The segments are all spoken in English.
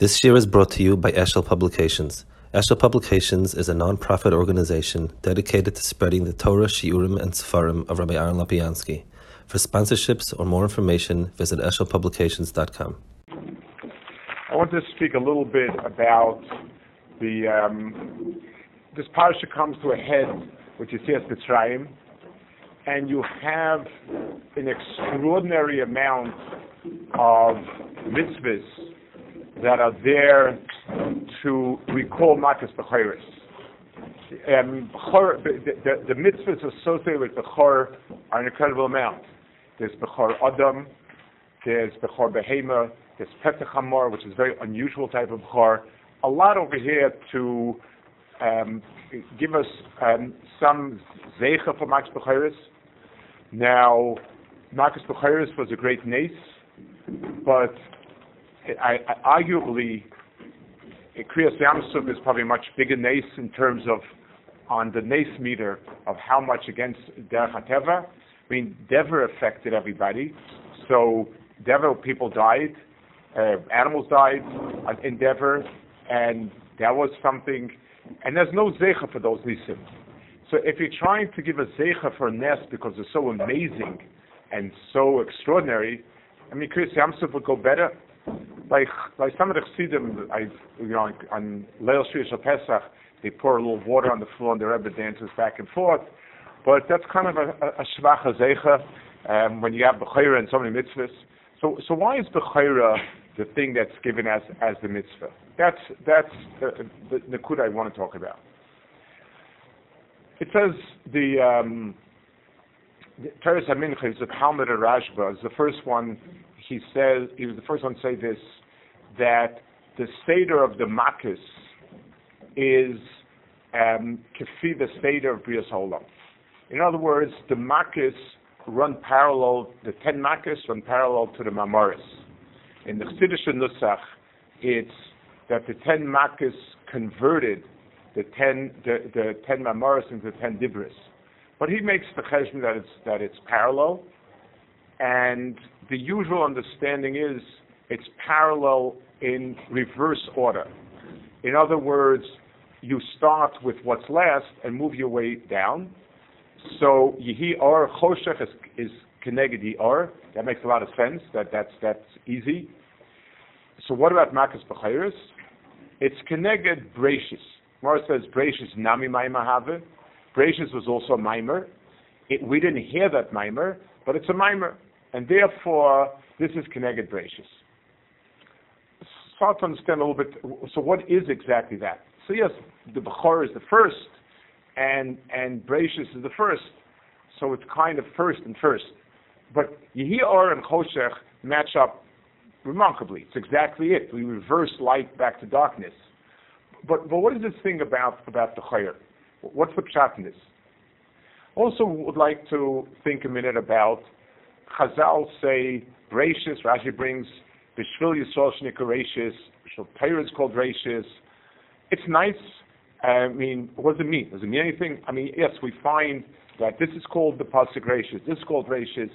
This year is brought to you by Eshel Publications. Eshel Publications is a non-profit organization dedicated to spreading the Torah, Shiurim, and Sefarim of Rabbi Aaron Lapiansky. For sponsorships or more information, visit eshelpublications.com. I want to speak a little bit about the um, this parsha comes to a head, which is yes Mitzrayim, and you have an extraordinary amount of mitzvahs that are there to recall Makas Bechoris. Um, the, the, the, mitzvahs associated with Bechor are an incredible amount. There's Bechor Adam, there's Bechor Behema, there's Petach Hamor, which is a very unusual type of Bechor. A lot over here to um, give us um, some Zeicha for Makas Bechoris. Now, Makas Bechoris was a great nace, but I, I, arguably, Kriyas Yamsuf is probably a much bigger nace in terms of on the nace meter of how much against Derech HaTeva. I mean, Dever affected everybody. So Dever people died, uh, animals died in Dever, and that was something. And there's no zecha for those nisim. So if you're trying to give a zecha for a nest because it's so amazing and so extraordinary, I mean, Kriyas Yamsuf would go better like like some of the chassidim, I you know on Leil Shir Pesach, they pour a little water on the floor and the Rebbe dances back and forth. But that's kind of a, a, shvacha zeicha um, when you have bechayra and so many mitzvahs. So so why is bechayra the thing that's given as as the mitzvah? That's that's the, the, I want to talk about. It says the um, Teres HaMincha is the Talmud of Rashba is the first one he says, he was the first one to say this, that the Seder of the Makkis is um, kefi the Seder of Brias Olam. In other words, the Makkis run parallel, the ten Makkis run parallel to the Mamoris. In the Chassidish Nusach, it's that the ten Makkis converted the ten, the, the ten Mamoris into ten Dibris. But he makes the cheshbon that it's, that it's parallel, and the usual understanding is it's parallel in reverse order. In other words, you start with what's last and move your way down. So Yehi Or Choshech is, is Keneged Or. That makes a lot of sense. That that's that's easy. So what about Makas B'chayris? It's Keneged Brachis. Mara says Brachis Nami Maimah Have. Brachis was also a mimer. It, we didn't hear that mimer, but it's a mimer and therefore this is connected bracious. It's hard to understand a little bit. So what is exactly that? So yes, the Bechor is the first, and and bracious is the first. So it's kind of first and first. But Yehi Or and Choshech match up remarkably. It's exactly it. We reverse light back to darkness. But but what is this thing about about the Chayr? What's the pshat in this? Also, would like to think a minute about Chazal say gracious. Rashi brings Bishvil Yisrael Shnikaratius. Bishvil is called gracious. It's nice. I mean, what does it mean? Does it mean anything? I mean, yes, we find that this is called the pasuk gracious. This is called gracious.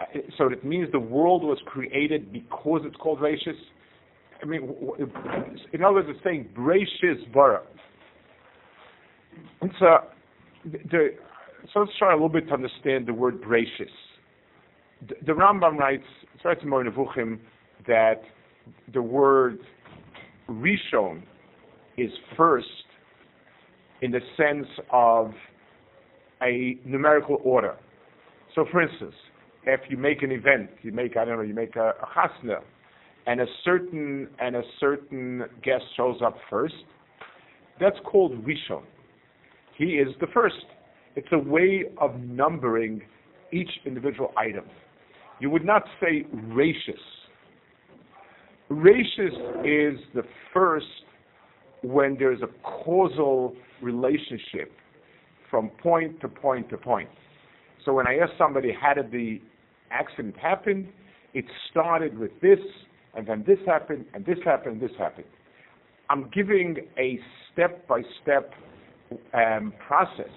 Uh, so it means the world was created because it's called gracious. I mean, in other words, it's saying gracious bara. And so, the, so let's try a little bit to understand the word gracious the, Rambam writes, writes in Nevuchim, that the word Rishon is first in the sense of a numerical order. So, for instance, if you make an event, you make I don't know, you make a, a chasna, and a certain and a certain guest shows up first, that's called Rishon. He is the first. It's a way of numbering each individual item you would not say rachis. Rachis is the first when there's a causal relationship from point to point to point. So when I ask somebody how did the accident happen, it started with this, and then this happened, and this happened, and this happened. I'm giving a step-by-step um, process.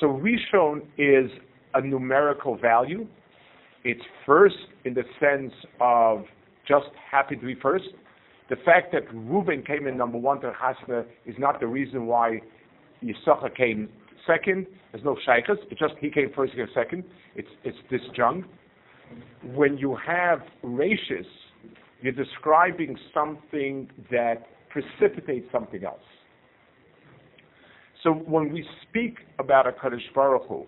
So Rishon is a numerical value, it's first in the sense of just happy to be first. The fact that Reuben came in number one to Chasna is not the reason why Yisachar came second. There's no shaykhs. It's just he came first, he came second. It's it's disjunct. When you have ratius, you're describing something that precipitates something else. So when we speak about a Kadosh Baruch Hu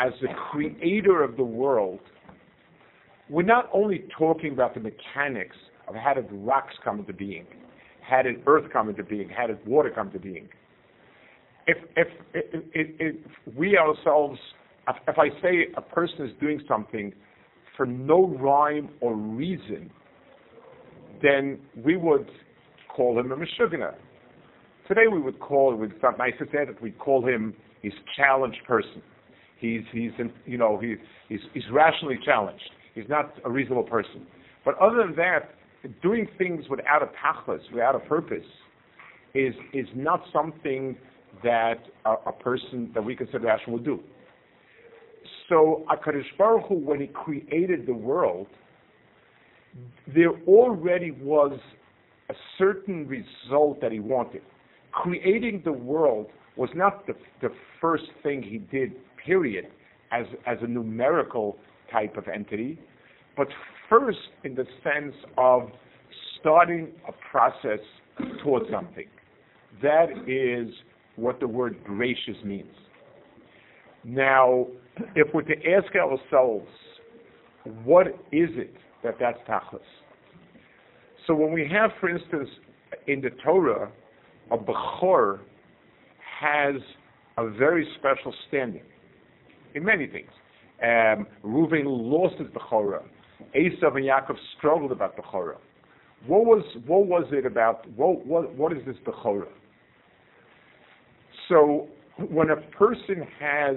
as the creator of the world, we're not only talking about the mechanics of how did rocks come into being, how did earth come into being, how did water come into being. If, if, if, if we ourselves, if I say a person is doing something for no rhyme or reason, then we would call him a Meshuggah. Today we would call, it's not nice to say that we call him, his challenged person. He's, he's you know, he, he's, he's rationally challenged. He's not a reasonable person. But other than that, doing things without a tachlis, without a purpose, is, is not something that a, a person that we consider rational would do. So HaKadosh Baruch Hu, when he created the world, there already was a certain result that he wanted creating the world was not the, the first thing he did, period, as, as a numerical type of entity, but first in the sense of starting a process towards something. That is what the word gracious means. Now, if we're to ask ourselves, what is it that that's tachlis? So when we have, for instance, in the Torah, a Bechor has a very special standing in many things. Um, Reuven lost his Bechorah. Esav and Yaakov struggled about Bechorah. What was what was it about? What what what is this Bechorah? So when a person has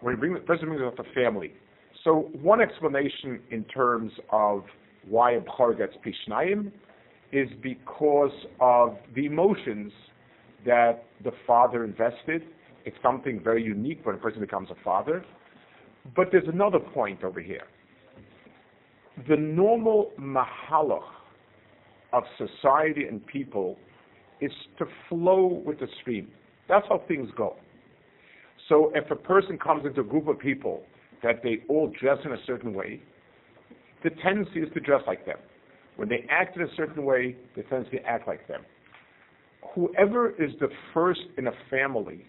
when you bring the person brings up a family, so one explanation in terms of why a Bechor gets Pishnayim is because of the emotions that the father invested. It's something very unique when a person becomes a father. But there's another point over here. The normal mahalach of society and people is to flow with the stream. That's how things go. So if a person comes into a group of people that they all dress in a certain way, the tendency is to dress like them. When they act in a certain way, they tend to act like them. Whoever is the first in a family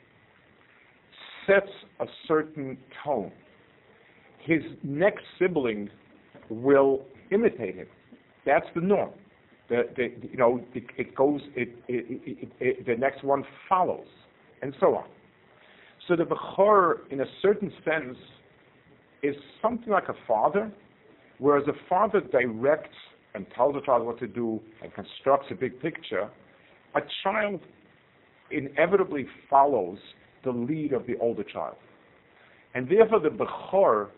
sets a certain tone. His next sibling will imitate him. That's the norm. The, the, you know, it, it goes, it, it, the next one follows, and so on. So the Bechor, in a certain sense, is something like a father, whereas a father directs and tells the child what to do and constructs a big picture, a child inevitably follows the lead of the older child. And therefore, the Bechor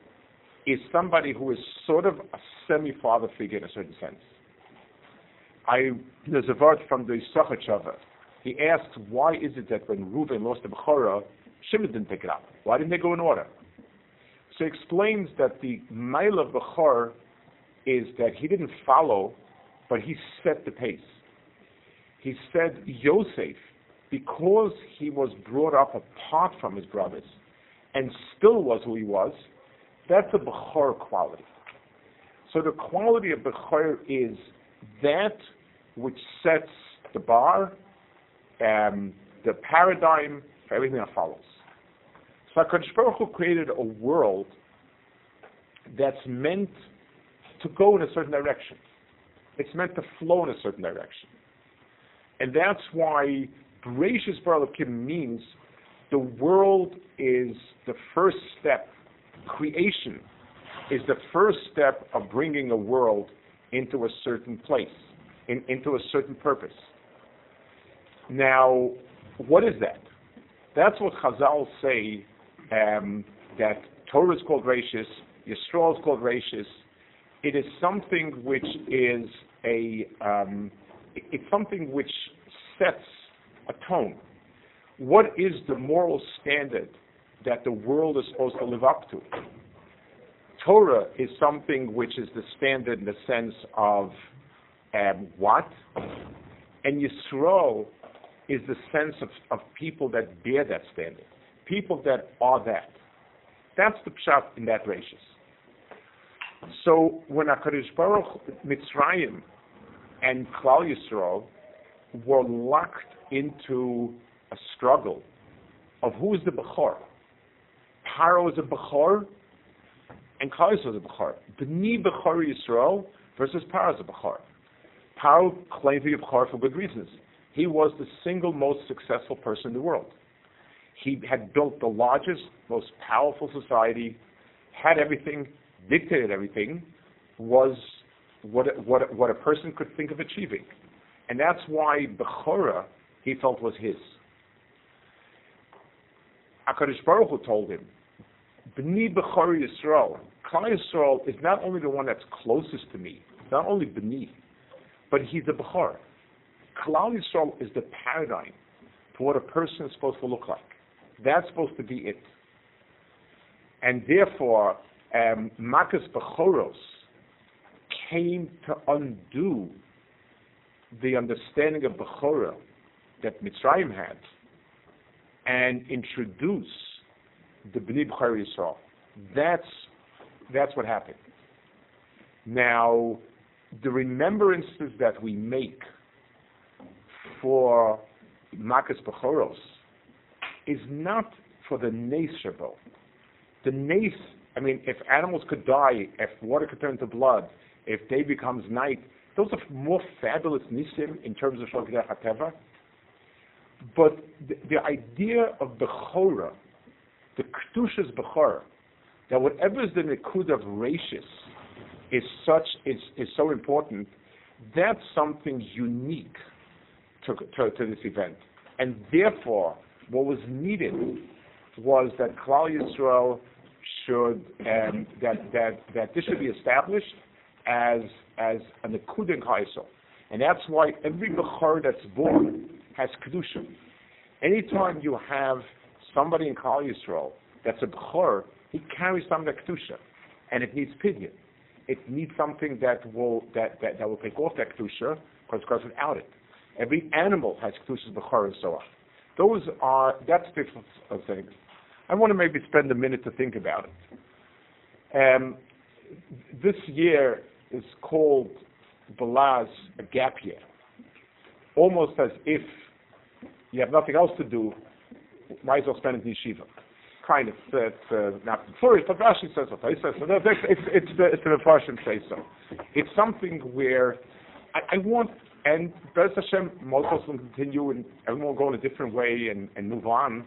is somebody who is sort of a semi father figure in a certain sense. I, there's a word from the Sochatchover. He asks, why is it that when Reuven lost the Bechorah, Shimon didn't pick it up? Why didn't they go in order? So he explains that the male of Bechor is that he didn't follow, but he set the pace. He said Yosef, because he was brought up apart from his brothers and still was who he was, that's a Bechor quality. So the quality of Bechor is that which sets the bar, um, the paradigm for everything that follows. So HaKadosh Baruch Hu created a world that's meant to go in a certain direction. It's meant to flow in a certain direction. And that's why gracious Barlakim means the world is the first step. Creation is the first step of bringing a world into a certain place, in, into a certain purpose. Now, what is that? That's what Chazal say um, that Torah is called gracious, Yisrael is called gracious, it is something which is a um, it's something which sets a tone. What is the moral standard that the world is supposed to live up to? Torah is something which is the standard in the sense of um, what, and Yisrael is the sense of, of people that bear that standard, people that are that. That's the pshat in that ratios. So when Hakadosh Baruch Mitzrayim and Klal Yisrael were locked into a struggle of who is the Bechor. Paro is a Bechor, and Yisrael is a Bechor. B'ni Bechor Yisrael versus Paro is a Bechor. Paro claimed to be a Bechor for good reasons. He was the single most successful person in the world. He had built the largest, most powerful society, had everything, dictated everything, was what, what, what a person could think of achieving. And that's why Bechora, he felt was his. HaKadosh Baruch Hu told him, B'ni Bechori Yisrael, Klal Yisrael is not only the one that's closest to me, not only B'ni, but he's the Bechor. Klal Yisrael is the paradigm for what a person is supposed to look like. That's supposed to be it. And therefore, um, Makas Bechoros came to undo the understanding of Bechora that Mitzrayim had and introduce the Bnei B'char Yisrael. That's, that's what happened. Now, the remembrances that we make for Makas Bechoros is not for the Nes Shabbat. The Nes, I mean, if animals could die, if water could turn to blood, if day becomes night, those are more fabulous nisim in terms of Shogdeh HaTeva. But the, the, idea of Bechora, the Kedushas Bechora, that whatever is the Nikud of Rashis is such, is, is so important, that's something unique to, to, to this event. And therefore, what was needed was that Klal Yisrael should, um, that, that, that this should be established as, as an Akudin Kaisel. And that's why every Bechor that's born has Kedusha. Anytime you have somebody in Klal Yisrael that's a Bechor, he carries some of the Kedusha. And it needs pidyon. It needs something that will, that, that, that will take off that Kedusha, because without it. Every animal has Kedushas Bechor and so on. Those are, that's of things. I want to maybe spend a minute to think about it. Um, this year is called Balaz a gap year, almost as if you have nothing else to do, might as well spend it in yeshiva. Kind of, uh, it's uh, not flourish, but Rashi says so. He says so. It's, it's, the, it's the Farshim say so. It's something where I, I want, and Bez Hashem, most of us will continue and everyone will go in a different way and, and move on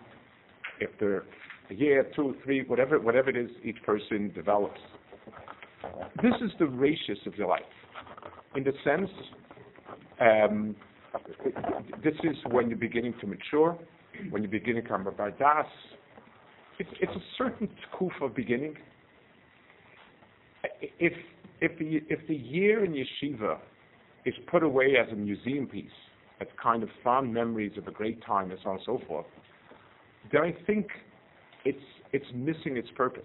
if they're a year, two, three, whatever, whatever it is each person develops. This is the ratius of your life. In the sense, um, this is when you're beginning to mature, when you're beginning to come about das. It's, it's a certain of beginning. If if the if the year in yeshiva is put away as a museum piece, as kind of fond memories of a great time and so on and so forth, then I think it's it's missing its purpose.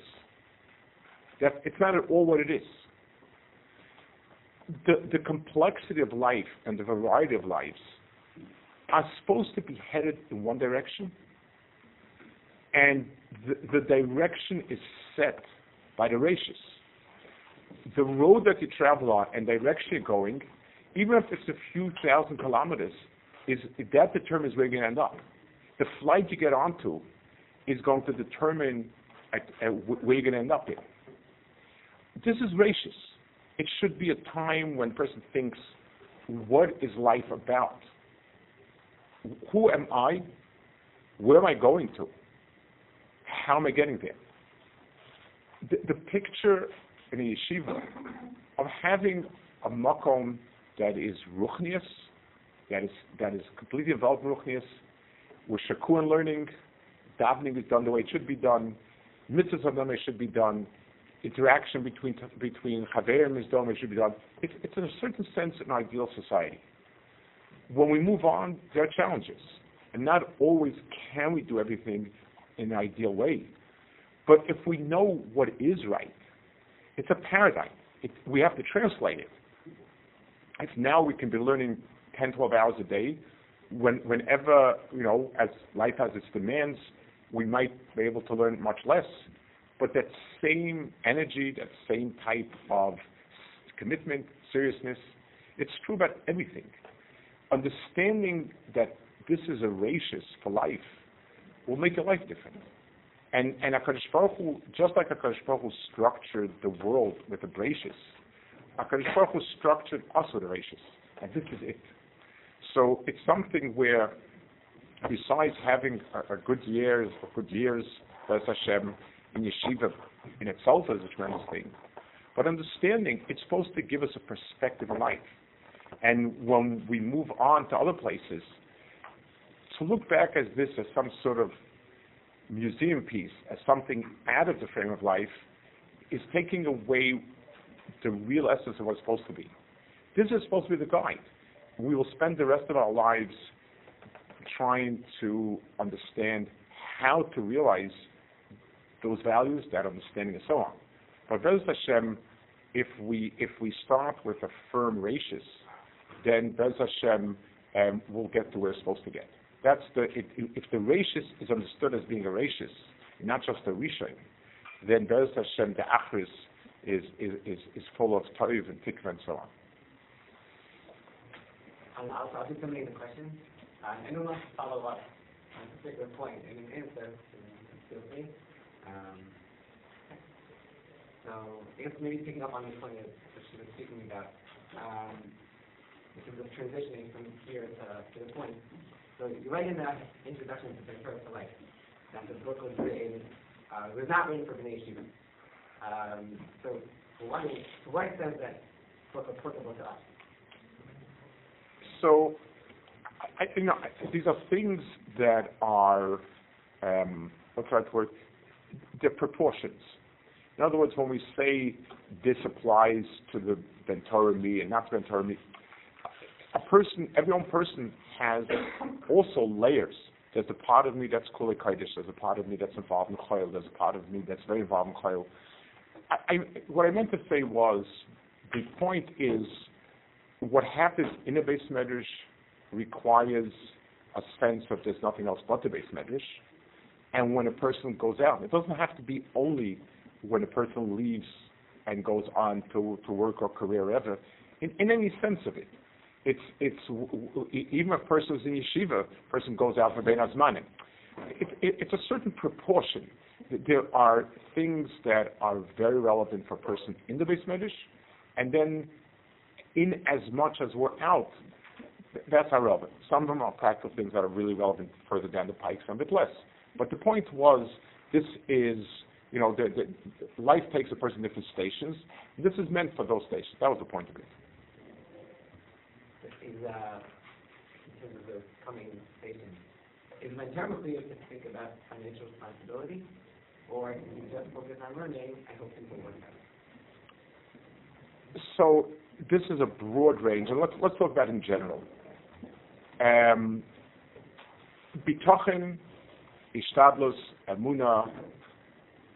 That it's not at all what it is. The the complexity of life and the variety of lives are supposed to be headed in one direction, and the, the direction is set by the ratios. The road that you travel on and direction you're going, even if it's a few thousand kilometers, is that determines where you're going to end up. The flight you get onto is going to determine at, at where you're going to end up in. This is ratios. It should be a time when a person thinks, what is life about? Who am I? Where am I going to? How am I getting there? The, the picture in a yeshiva of having a makom that is ruchnius, that is that is completely involved in ruchnius, with shakur learning, davening is done the way it should be done, mitzvahs are done the way it should be done, interaction between between chaver and mizdom should be done. It's, it's in a certain sense an ideal society when we move on, there are challenges. And not always can we do everything in an ideal way. But if we know what is right, it's a paradigm. It, we have to translate it. If now we can be learning 10, 12 hours a day, when, whenever, you know, as life has its demands, we might be able to learn much less. But that same energy, that same type of commitment, seriousness, it's true about everything. Understanding that this is a rachis for life will make your life different. And and Hakadosh Baruch Hu, just like Hakadosh Baruch Hu structured the world with a bracious, Hakadosh Baruch Hu structured us with a and this is it. So it's something where, besides having a, a good years, a good years, Bez Hashem, in yeshiva in itself is a tremendous thing, but understanding it's supposed to give us a perspective of life. And when we move on to other places, to look back as this as some sort of museum piece, as something out of the frame of life, is taking away the real essence of what's supposed to be. This is supposed to be the guide. We will spend the rest of our lives trying to understand how to realize those values, that understanding, and so on. But Bez Hashem, if we if we start with a firm rachis, then Bez Hashem um, will get to where it's supposed to get. That's the it, if the rachis is understood as being a rachis, not just a rishon, then Bez Hashem the achris is is is, is full of toiv and tikva and so on. Um, I'll, I'll do some of the questions. Um, anyone wants to follow up on a particular point in an answer, feel free. Um, so I guess maybe picking up on the point that she was speaking about, um, in terms of transitioning from here to, to the point. So you write in the introduction to the to Life that the book was written, uh, was not written for Bnei Yeshiva. Um, so what, to what extent is that book applicable to us? So, I, you know, these are things that are, um, what's the right word? They're proportions. In other words, when we say this applies to the Ben Torah me and not the Torah me, a person, every one person has also layers. There's a part of me that's Kuli Kaidish, there's a part of me that's involved in Chayil, there's a part of me that's very involved in Chayil. I, what I meant to say was, the point is, what happens in a Beis Medrash requires a sense of there's nothing else but the Beis Medrash. And when a person goes out, it doesn't have to be only when a person leaves and goes on to, to work or career ever, in, in any sense of it. It's, it's, even if a person is in yeshiva, person goes out for Bein Hazmanim. It, it, it's a certain proportion. There are things that are very relevant for a person in the Beis Medrash, and then in as much as we're out, that's not relevant. Some of them are practical things that are really relevant further down the pike, some a bit less. But the point was, this is, you know, the, the, life takes a person different stations. This is meant for those stations. That was the point of it. Is, uh, in terms of the coming stations, is my term clear to think about financial responsibility, or can you just focus on learning and hope things will work out? So this is a broad range, and let's let's talk about in general. Um, Bitochen, Ishtadlus, Emuna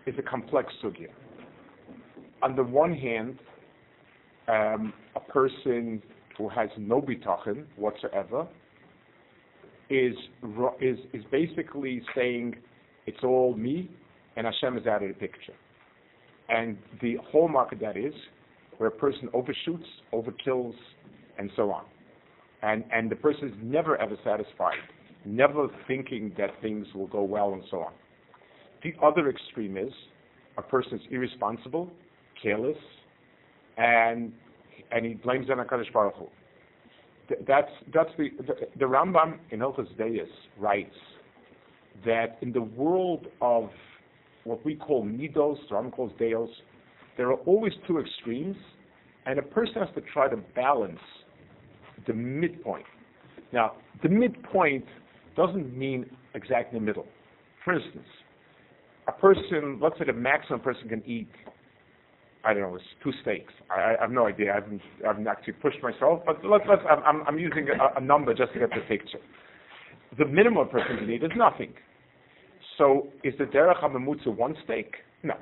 is a complex sugya. On the one hand, um, a person who has no bitochen whatsoever is is is basically saying it's all me and Hashem is out of the picture. And the hallmark of that is where a person overshoots, overkills, and so on. And, and the person is never ever satisfied, never thinking that things will go well and so on. The other extreme is a person is irresponsible, careless, and, and he blames on HaKadosh Baruch Hu. That's, that's the, the, the Rambam in Hilchos Deis writes that in the world of what we call midos, the Rambam calls deos, there are always two extremes, and a person has to try to balance the midpoint. Now, the midpoint doesn't mean exactly the middle. For instance, a person, let's say the maximum person can eat, I don't know, it's two steaks. I, I have no idea. I haven't, I haven't actually pushed myself, but let's, let's, I'm, I'm using a, a number just to get the picture. The minimum person can eat is nothing. So is the derech hamemutza one steak? No.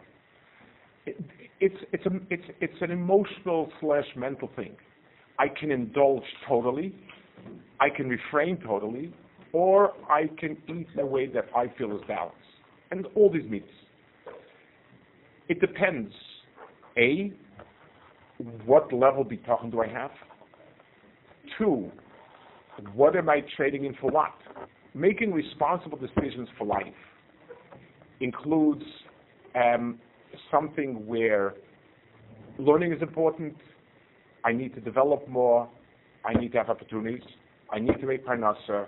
It, it's it's a it's it's an emotional slash mental thing. I can indulge totally, I can refrain totally, or I can eat in a way that I feel is balanced. And all these meats. It depends. A, what level bitachon do I have? Two, what am I trading in for what? Making responsible decisions for life includes um, something where learning is important. I need to develop more. I need to have opportunities. I need to make parnasa.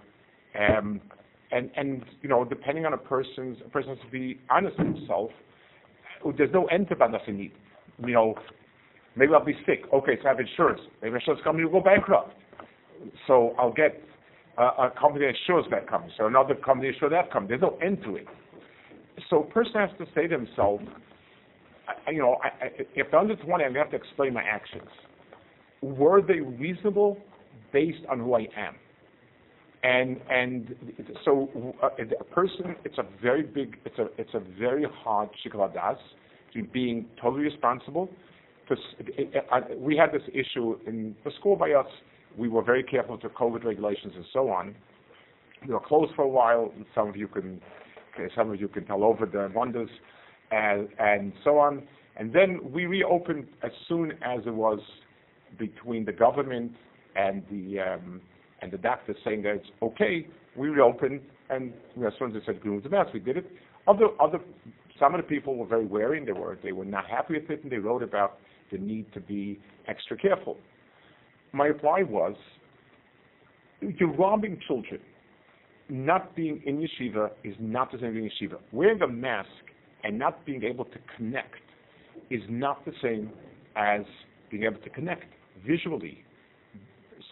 Um, and, and, you know, depending on a person's, a person has to be honest with himself. There's no end to need. You know, maybe I'll be sick. Okay, so I have insurance. Maybe insurance company will go bankrupt. So I'll get a, a company that insures that company. So another company insures that company. There's no end to it. So a person has to say to himself, you know, I, I, if under 20, I'm going to have to explain my actions. Were they reasonable based on who I am? And and so uh, a person, it's a very big, it's a it's a very hard shikaladas to being totally responsible. Because we had this issue in the school by us. We were very careful the COVID regulations and so on. We were closed for a while. Some of you can some of you can tell over the wonders and, and so on. And then we reopened as soon as it was between the government and the um, and the doctor saying that it's okay. We reopened, and you know, as soon as they said remove the mask, we did it. Other other some of the people were very wary, and they were they were not happy with it, and they wrote about the need to be extra careful. My reply was, you're robbing children not being in yeshiva is not the same as being in yeshiva. Wearing a mask and not being able to connect is not the same as being able to connect visually.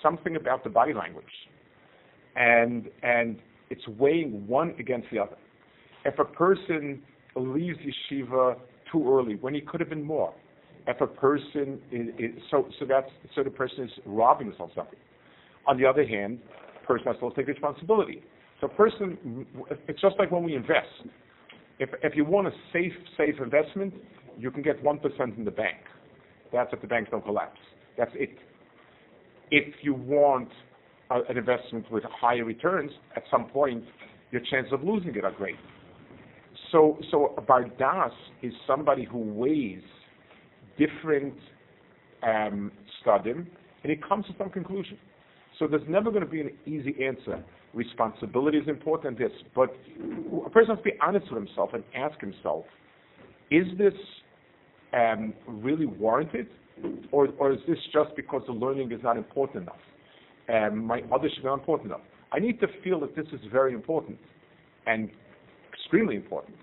Something about the body language. And and it's weighing one against the other. If a person leaves yeshiva too early when he could have been more, if a person is, is so so that's so the person is robbing himself something. On the other hand, the person has to take responsibility. So person, it's just like when we invest. If, if you want a safe, safe investment, you can get 1% in the bank. That's if the banks don't collapse. That's it. If you want a, an investment with higher returns, at some point, your chances of losing it are great. So, so bardas is somebody who weighs different um, and he comes to some conclusion. So there's never going to be an easy answer responsibility is important, this, but a person has to be honest with himself and ask himself, is this um, really warranted, or, or is this just because the learning is not important enough? Um, my others should be not important enough. I need to feel that this is very important and extremely important.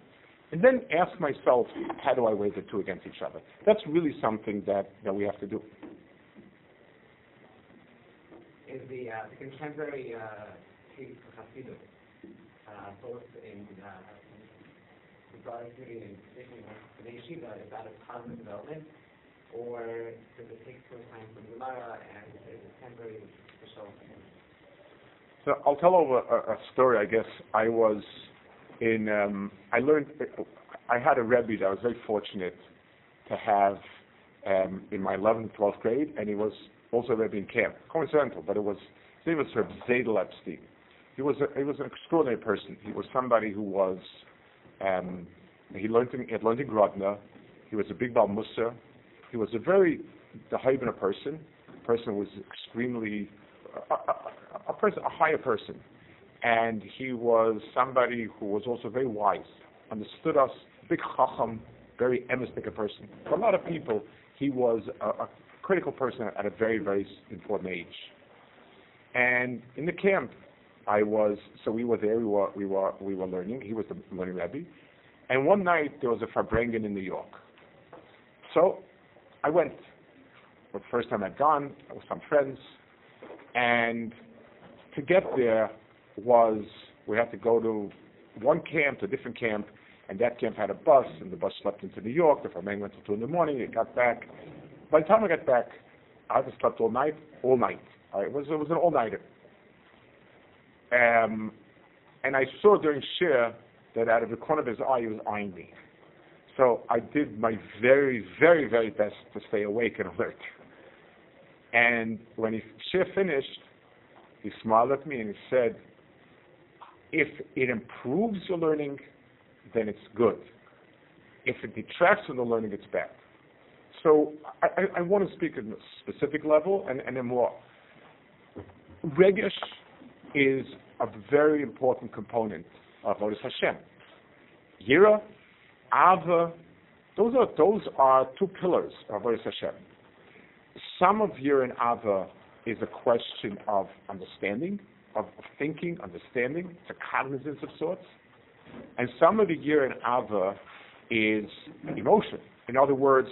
And then ask myself, how do I weigh the two against each other? That's really something that, that we have to do. Is the, uh, the contemporary uh, uh, both in uh, regarding community and particularly the yeshiva, is that a positive development, or does it take some time from Gemara and is it temporary special? So I'll tell over a, a story. I guess I was in. Um, I learned. I had a rebbe that I was very fortunate to have um, in my 11th and 12th grade, and he was also a rebbe in camp. Coincidental, but it was his name was Reb Zadel Epstein. He was a, he was an extraordinary person. He was somebody who was um, he learned in, he had learned in Grodno. He was a big Musa. He was a very Dahaibana person, a person was extremely a, a, a, person, a higher person, and he was somebody who was also very wise, understood us, big chacham, very emistic person. For a lot of people, he was a, a critical person at a very very important age. And in the camp, I was so we were there. We were we were we were learning. He was the learning rabbi, and one night there was a farbrengen in New York. So I went. For the first time I'd gone with some friends, and to get there was we had to go to one camp to a different camp, and that camp had a bus, and the bus slept into New York. The farbrengen went until two in the morning. It got back. By the time I got back, I just slept all night, all night. it was it was an all nighter. Um, and I saw during Shir that out of the corner of his eye, he was eyeing me. So I did my very, very, very best to stay awake and alert. And when he share finished, he smiled at me and he said, if it improves your learning, then it's good. If it detracts from the learning, it's bad. So I, I, I want to speak at a specific level and, and then more. Regesh is a very important component of Avodah Hashem. Yira, Ava, those are those are two pillars of Avodah Hashem. Some of Yira and Ava is a question of understanding, of, thinking, understanding. It's a cognizance of sorts. And some of the Yira and Ava is emotion. In other words,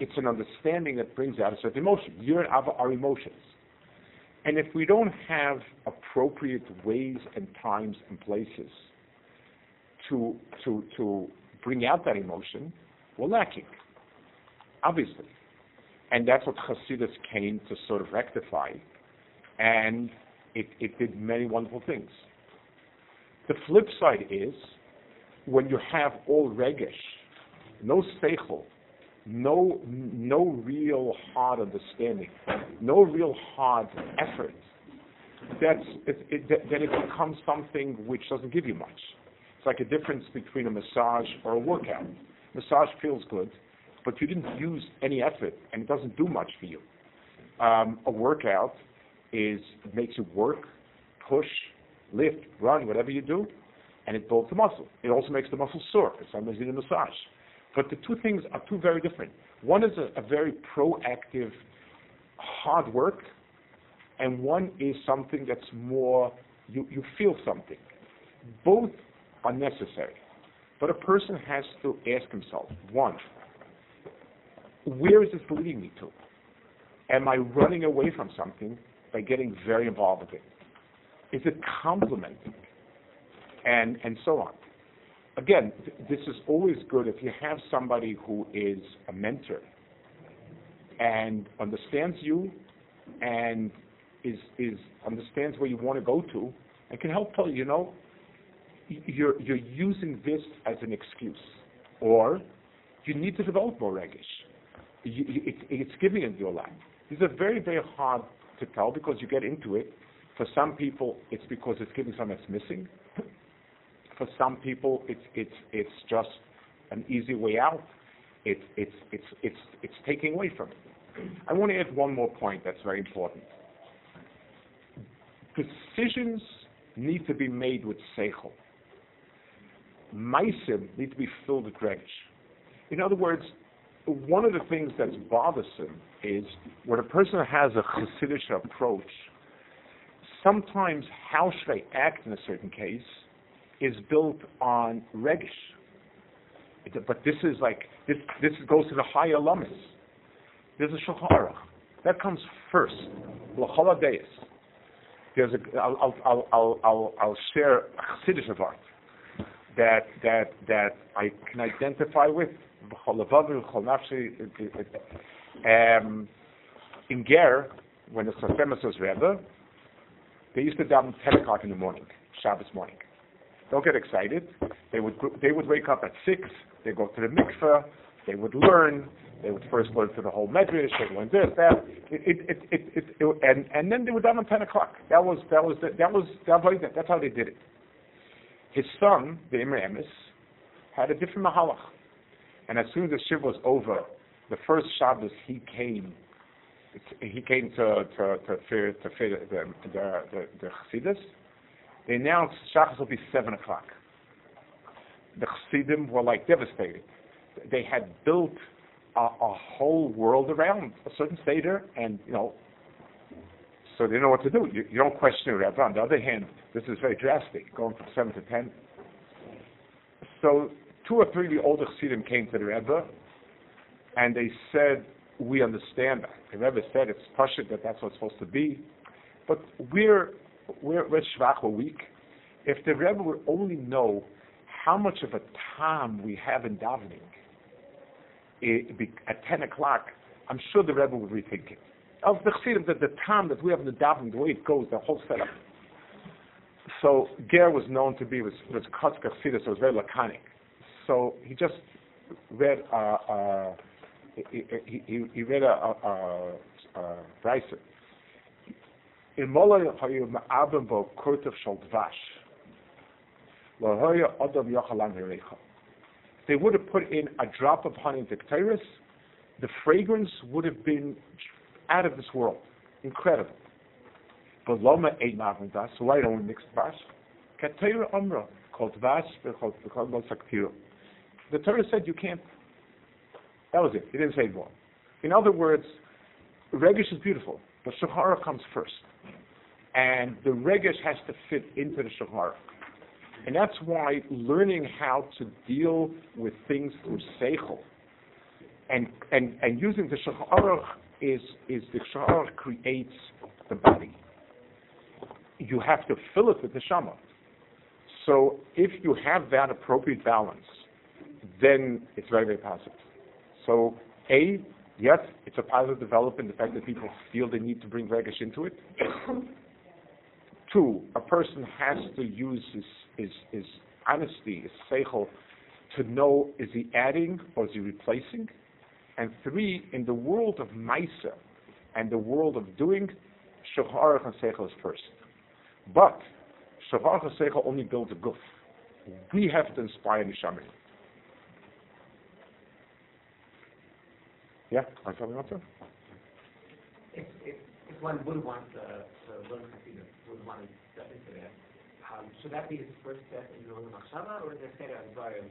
it's an understanding that brings out a certain emotion. Yira and Ava are emotions. And if we don't have appropriate ways and times and places to, to, to bring out that emotion, we're lacking, obviously. And that's what Hasidus came to sort of rectify. And it, it did many wonderful things. The flip side is when you have all regesh, no seichel, no, no real hard understanding, no real hard effort, that's, it, it, then it becomes something which doesn't give you much. It's like a difference between a massage or a workout. Massage feels good, but you didn't use any effort, and it doesn't do much for you. Um, a workout is it makes you work, push, lift, run, whatever you do, and it builds the muscle. It also makes the muscle sore. Sometimes you need a massage. But the two things are two very different. One is a, a very proactive, hard work, and one is something that's more, you, you feel something. Both are necessary. But a person has to ask himself, one, where is this leading me to? Am I running away from something by getting very involved with it? Is it complementing? And, and so on again, th- this is always good if you have somebody who is a mentor and understands you and is, is understands where you want to go to and can help tell you, you know, you're, you're using this as an excuse. Or you need to develop more regesh. You, you, it, it's giving into your life. These are very, very hard to tell because you get into it. For some people, it's because it's giving something that's missing for some people, it's it's it's just an easy way out. It's it's it's it's it's taking away from it. I want to add one more point that's very important. Decisions need to be made with seichel. Meisim need to be filled with regesh. In other words, one of the things that's bothersome is when a person has a Hasidic approach, sometimes how should I act in a certain case is built on regish. But this is like this. This goes to the higher lamas. There's a shulchan that comes first. L'chol. There's a. I'll I'll I'll I'll I'll share a chassidus of art that that that I can identify with. Um, in Ger, when the Sfas Emes was Rebbe, they used to daven 10 o'clock in the morning, Shabbos morning. Don't get excited. They would they would wake up at six. They go to the mikveh. They would learn. They would first learn through the whole medrash. They learn this, that, it, it, it, it, and and then they would at ten o'clock. That was that was that was that was that's how they did it. His son, the Imrei Emes, had a different mahalach, and as soon as the shiv was over, the first Shabbos he came. He came to to to to, to, the the the, the Chassidus, they announced Shachas will be 7 o'clock. The Chassidim were like devastated. They had built a, a whole world around a certain Seder, and, you know, so they know what to do. You, you don't question it. On the other hand, this is very drastic, going from 7 to 10. So two or three of the older Chassidim came to the Rebbe, and they said, we understand that. The Rebbe said it's Pashut that that's what's supposed to be, but we're we're, we're schwach, we're weak. If the Rebbe would only know how much of a time we have in davening it, be, at 10 o'clock, I'm sure the Rebbe would rethink it. Of the Chassidim, that the time that we have in the davening, the way it goes, the whole setup. So Ger was known to be was was Kotzka so it was very laconic. So he just read uh, uh, he, he, he, read a, a. In Molay hayu ma'abim bo kurtav shal. Lo. They would have put in a drop of honey into the fragrance would have been out of this world. Incredible. But Loma das, so why don't we mix dvash? Ketayra umra, called called The Torah said you can't. That was it. He didn't say more. In other words, Regish is beautiful, but Shahara comes first. And the Regish has to fit into the Shahara. And that's why learning how to deal with things through Seichel and, and, and using the Shahara is, is the Shahara creates the body. You have to fill it with the Shama. So if you have that appropriate balance, then it's very, very positive. So A, Yes, it's a positive development, the fact that people feel the need to bring Regesh into it. Two, a person has to use his, his, his honesty, his seichel, to know is he adding or is he replacing? And three, in the world of Maisa and the world of doing, Shaharach and Seichel is first. But Shaharach and Seichel only builds a guf. We have to inspire Nishamim. Yeah, I something else? If, if, if one would want to, to learn Hasidim, would want to step into that, um, should that be his first step in learning Machshava, or is there Seder Azariah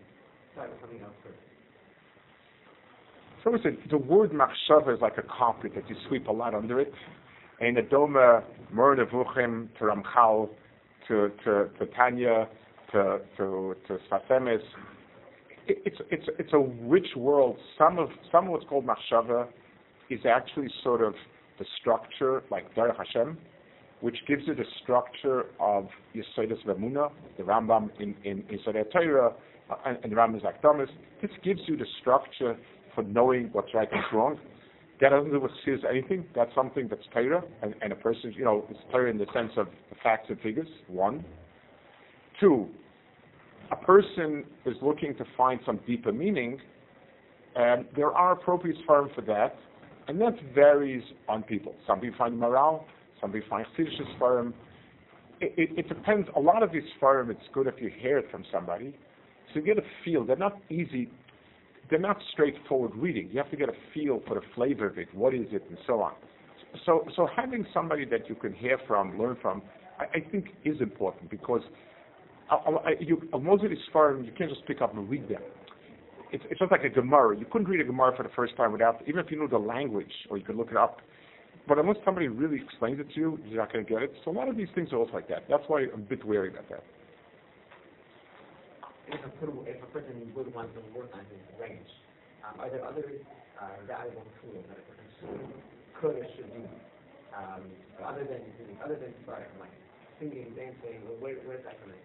start with something else first? So listen, the word machshava is like a carpet that you sweep a lot under it. And the Doma, Moreh Nevuchim, to Ramchal, to, to, to Tanya, to, to, to Sfas Emes, it's it's it's a rich world. Some of some of what's called machshava is actually sort of the structure, like Derech Hashem, which gives you the structure of Yesodus Vemuna, the Rambam in in Yesodei Torah, and, and the Rambam's Akdamis. This gives you the structure for knowing what's right and wrong. That doesn't do with serious anything. That's something that's Torah, and, and a person, you know, it's Torah in the sense of the facts and figures. One. Two, a person is looking to find some deeper meaning, and there are appropriate forms for that, and that varies on people. Some people find Maharal, some people find Chiddush Sfarim. It, it, it, depends. A lot of these Sfarim, it's good if you hear it from somebody. So you get a feel. They're not easy. They're not straightforward reading. You have to get a feel for the flavor of it. What is it, and so on. So, so having somebody that you can hear from, learn from, I, I think is important because uh, uh, you, most of these Sfarim, you can't just pick up and read them. It's, it's just like a Gemara. You couldn't read a Gemara for the first time without, even if you knew the language, or you could look it up. But unless somebody really explains it to you, you're not going to get it. So a lot of these things are also like that. That's why I'm a bit wary about that. If a, if a person would want to work on his regesh, um, are there other uh, valuable tools that a person could or should do, um, other than other than starting like singing, dancing? Where, where's that coming?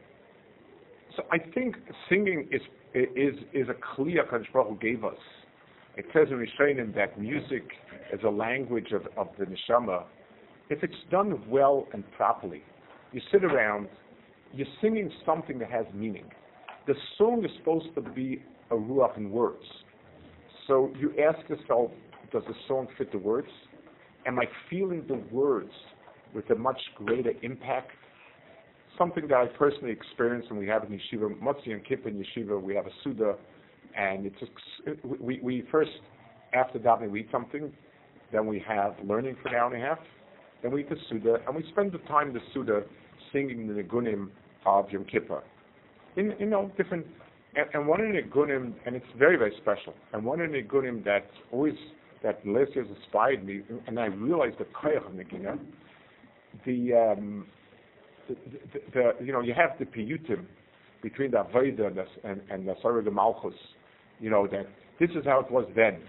So I think singing is is is a clear Kadosh Baruch gave us. It says in Rishonim that music is a language of, of the neshama. If it's done well and properly, you sit around, you're singing something that has meaning. The song is supposed to be a ruach in words. So you ask yourself, does the song fit the words? Am I feeling the words with a much greater impact something that I personally experienced when we have in yeshiva, Motzi and Kippur in yeshiva, we have a Suda, and it's we, we first, after davening, we something, then we have learning for an hour and a half, then we eat the Suda, and we spend the time in the Suda singing the Nigunim of Yom Kippur. In, you know, different, and, and one in Nigunim, and it's very, very special, and one in Nigunim that always, that last year inspired me, and I realized the Koyach of Nigina, the, um, the, the, you know, you have the piyutim between the Avodah and the, and, and the Sarah the Malchus, you know, that this is how it was then.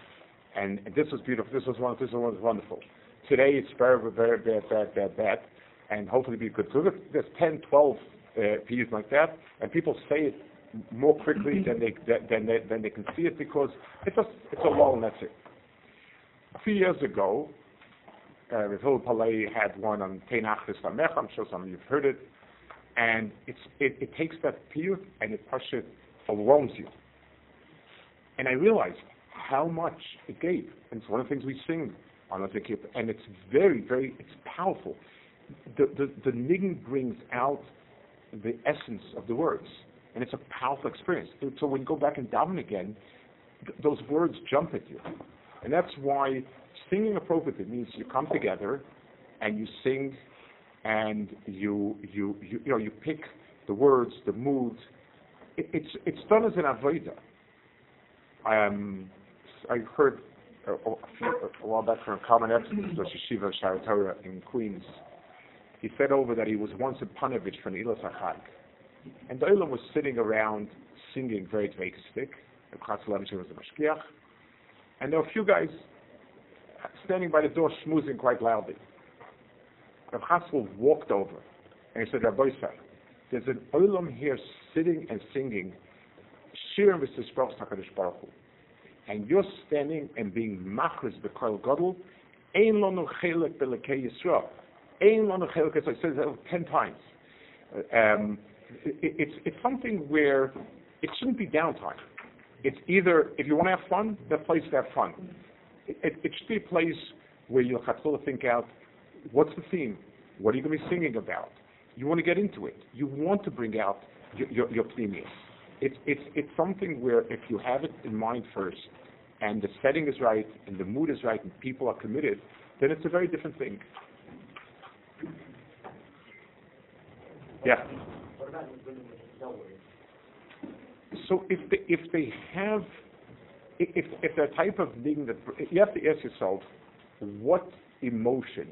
And, and this was beautiful, this was wonderful, this was wonderful. Today it's very, very bad, bad, bad, bad. And hopefully we could, so there's 10, 12 uh, piyutim like that, and people say it more quickly than they, than they, than they can see it because it's just, it's a lull and that's it. A few years ago, uh, Rivil Palei had one on Teinachis Lamech. I'm sure some of you have heard it. And it's, it, it takes that piyut and it pushes overwhelms you. And I realized how much it gave. And it's one of the things we sing on a kippur, and it's very, very, it's powerful. The the the niggin brings out the essence of the words, and it's a powerful experience. So when you go back and daven again, th- those words jump at you, and that's why singing appropriately means you come together and you sing, and you you you, you know you pick the words, the mood. It, it's it's done as an avodah. Um, I heard a, a, few, a while back from Kalman Epstein, the Yeshiva Shaar HaTorah in Queens. He said over that he was once a Panovich from Ilas. And the Olam was sitting around singing very dveikistik. And Chatzalevich was the Mashgiach. And there were a few guys standing by the door schmoozing quite loudly. Rav Chatzkel walked over and he said, Rabbi there's an Olam here sitting and singing Shirim v'Sisproch HaKadosh Baruch Hu and you're standing and being machris b'kol gadol, ein lonu chelik b'lekei Yisrael. I said it ten times. Um, it, it's, it's something where it shouldn't be downtime. It's either, if you want to have fun, the place to have fun. It, it, it should be a place where you'll have to think out, what's the theme? What are you going to be singing about? You want to get into it. You want to bring out your, your, your it's it's it's something where if you have it in mind first, and the setting is right, and the mood is right, and people are committed, then it's a very different thing. Yeah. So if they if they have if if they're type of niggin that you have to ask yourself, what emotion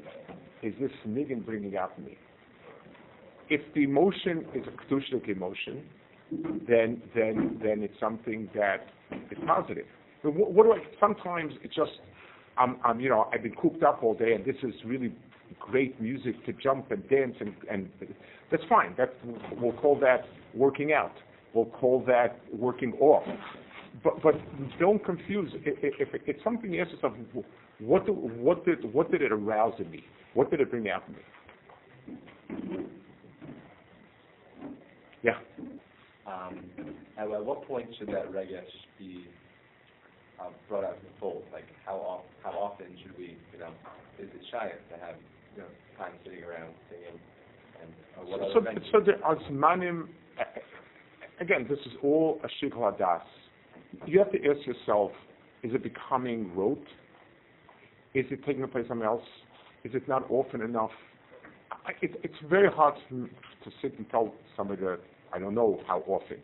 is this niggin bringing out in me? If the emotion is a kedushnik emotion, then then then it's something that is positive. But what, what do I? Sometimes it's just I'm, I'm you know I've been cooped up all day, and this is really great music to jump and dance, and and that's fine. That we'll call that working out. We'll call that working off. But but don't confuse. If, it's something ask yourself, what do, what did what did it arouse in me? What did it bring out in me? Yeah. Um, at, at what point should that regesh be uh, brought out to the fold? Like how how often should we, you know, is it shy to have you know time sitting around singing? And uh, what so, other so, so there are zmanim. Again, this is all a shikla das. You have to ask yourself: Is it becoming rote? Is it taking place somewhere else? Is it not often enough? I, it, it's very hard to, to sit and tell somebody that I don't know how often.